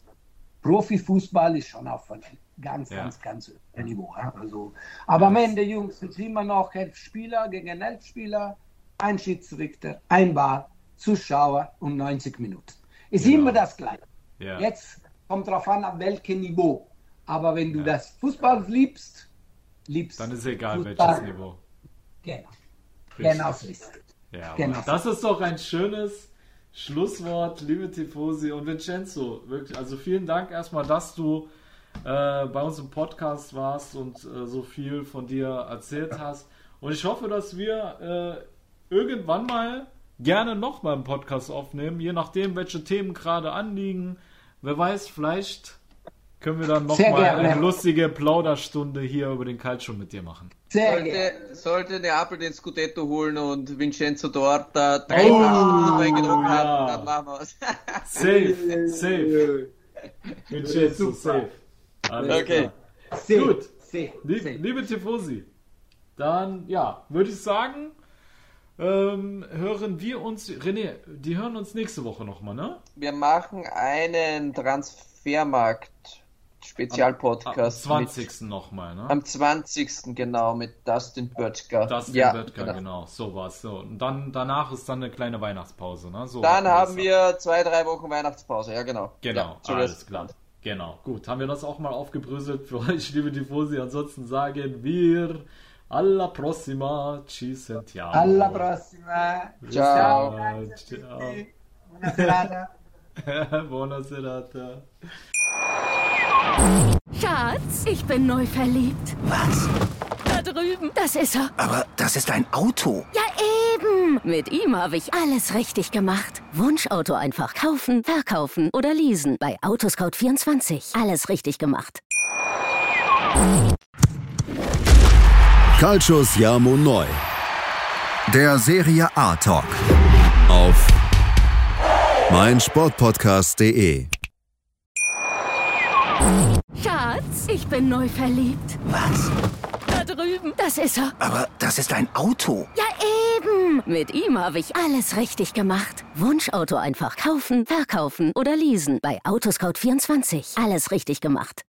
Profifußball ist schon auf einem ganz, ganz, ganz Niveau. Also, aber am Ende, Jungs, jetzt immer noch elf Spieler gegen elf Spieler ein Schiedsrichter, ein Bar, Zuschauer und 90 Minuten. Ist genau. immer das Gleiche. Ja. Jetzt kommt darauf an, ab welchem Niveau. Aber wenn du ja. das Fußball liebst, liebst Dann ist egal, Fußball. welches Niveau. Genau. Genau so ist ja, genau. Das ist doch ein schönes Schlusswort, liebe Tifosi und Vincenzo. Wirklich, also vielen Dank erstmal, dass du äh, bei uns im Podcast warst und äh, so viel von dir erzählt hast. Und ich hoffe, dass wir äh, irgendwann mal gerne nochmal einen Podcast aufnehmen, je nachdem, welche Themen gerade anliegen. Wer weiß, vielleicht können wir dann nochmal eine lustige Plauderstunde hier über den Calcio mit dir machen. Sehr sollte, sollte Neapel den Scudetto holen und Vincenzo dort da drei oh, reingedruckt ja. haben, dann machen wir es. safe, safe. Vincenzo, safe. Alles okay. Safe. Gut. Safe. Lieb, liebe Tifosi, dann ja, würde ich sagen, ähm, hören wir uns, René, die hören uns nächste Woche nochmal, ne? Wir machen einen Transfermarkt. Spezialpodcast. Am 20. nochmal, ne? Am 20. genau, mit Dustin Böttger. Dustin ja, Böttger, genau. genau. So war's. So. Und dann, danach ist dann eine kleine Weihnachtspause, ne? So dann haben wir zwei, drei Wochen Weihnachtspause, ja, genau. Genau, ja, alles klar. Genau, gut. Haben wir das auch mal aufgebröselt für euch, liebe Tifosi. Ansonsten sagen wir Alla prossima, ci sentiamo. Alla prossima. Ciao. Ciao. Buona serata. Buona serata. Schatz, ich bin neu verliebt. Was? Da drüben. Das ist er. Aber das ist ein Auto. Ja, eben. Mit ihm habe ich alles richtig gemacht. Wunschauto einfach kaufen, verkaufen oder leasen. Bei Autoscout24. Alles richtig gemacht. Calcius Jamo Neu. Der Serie A Talk. Auf meinsportpodcast.de. Schatz, ich bin neu verliebt. Was? Da drüben. Das ist er. Aber das ist ein Auto. Ja, eben. Mit ihm habe ich alles richtig gemacht. Wunschauto einfach kaufen, verkaufen oder leasen. Bei Autoscout24. Alles richtig gemacht.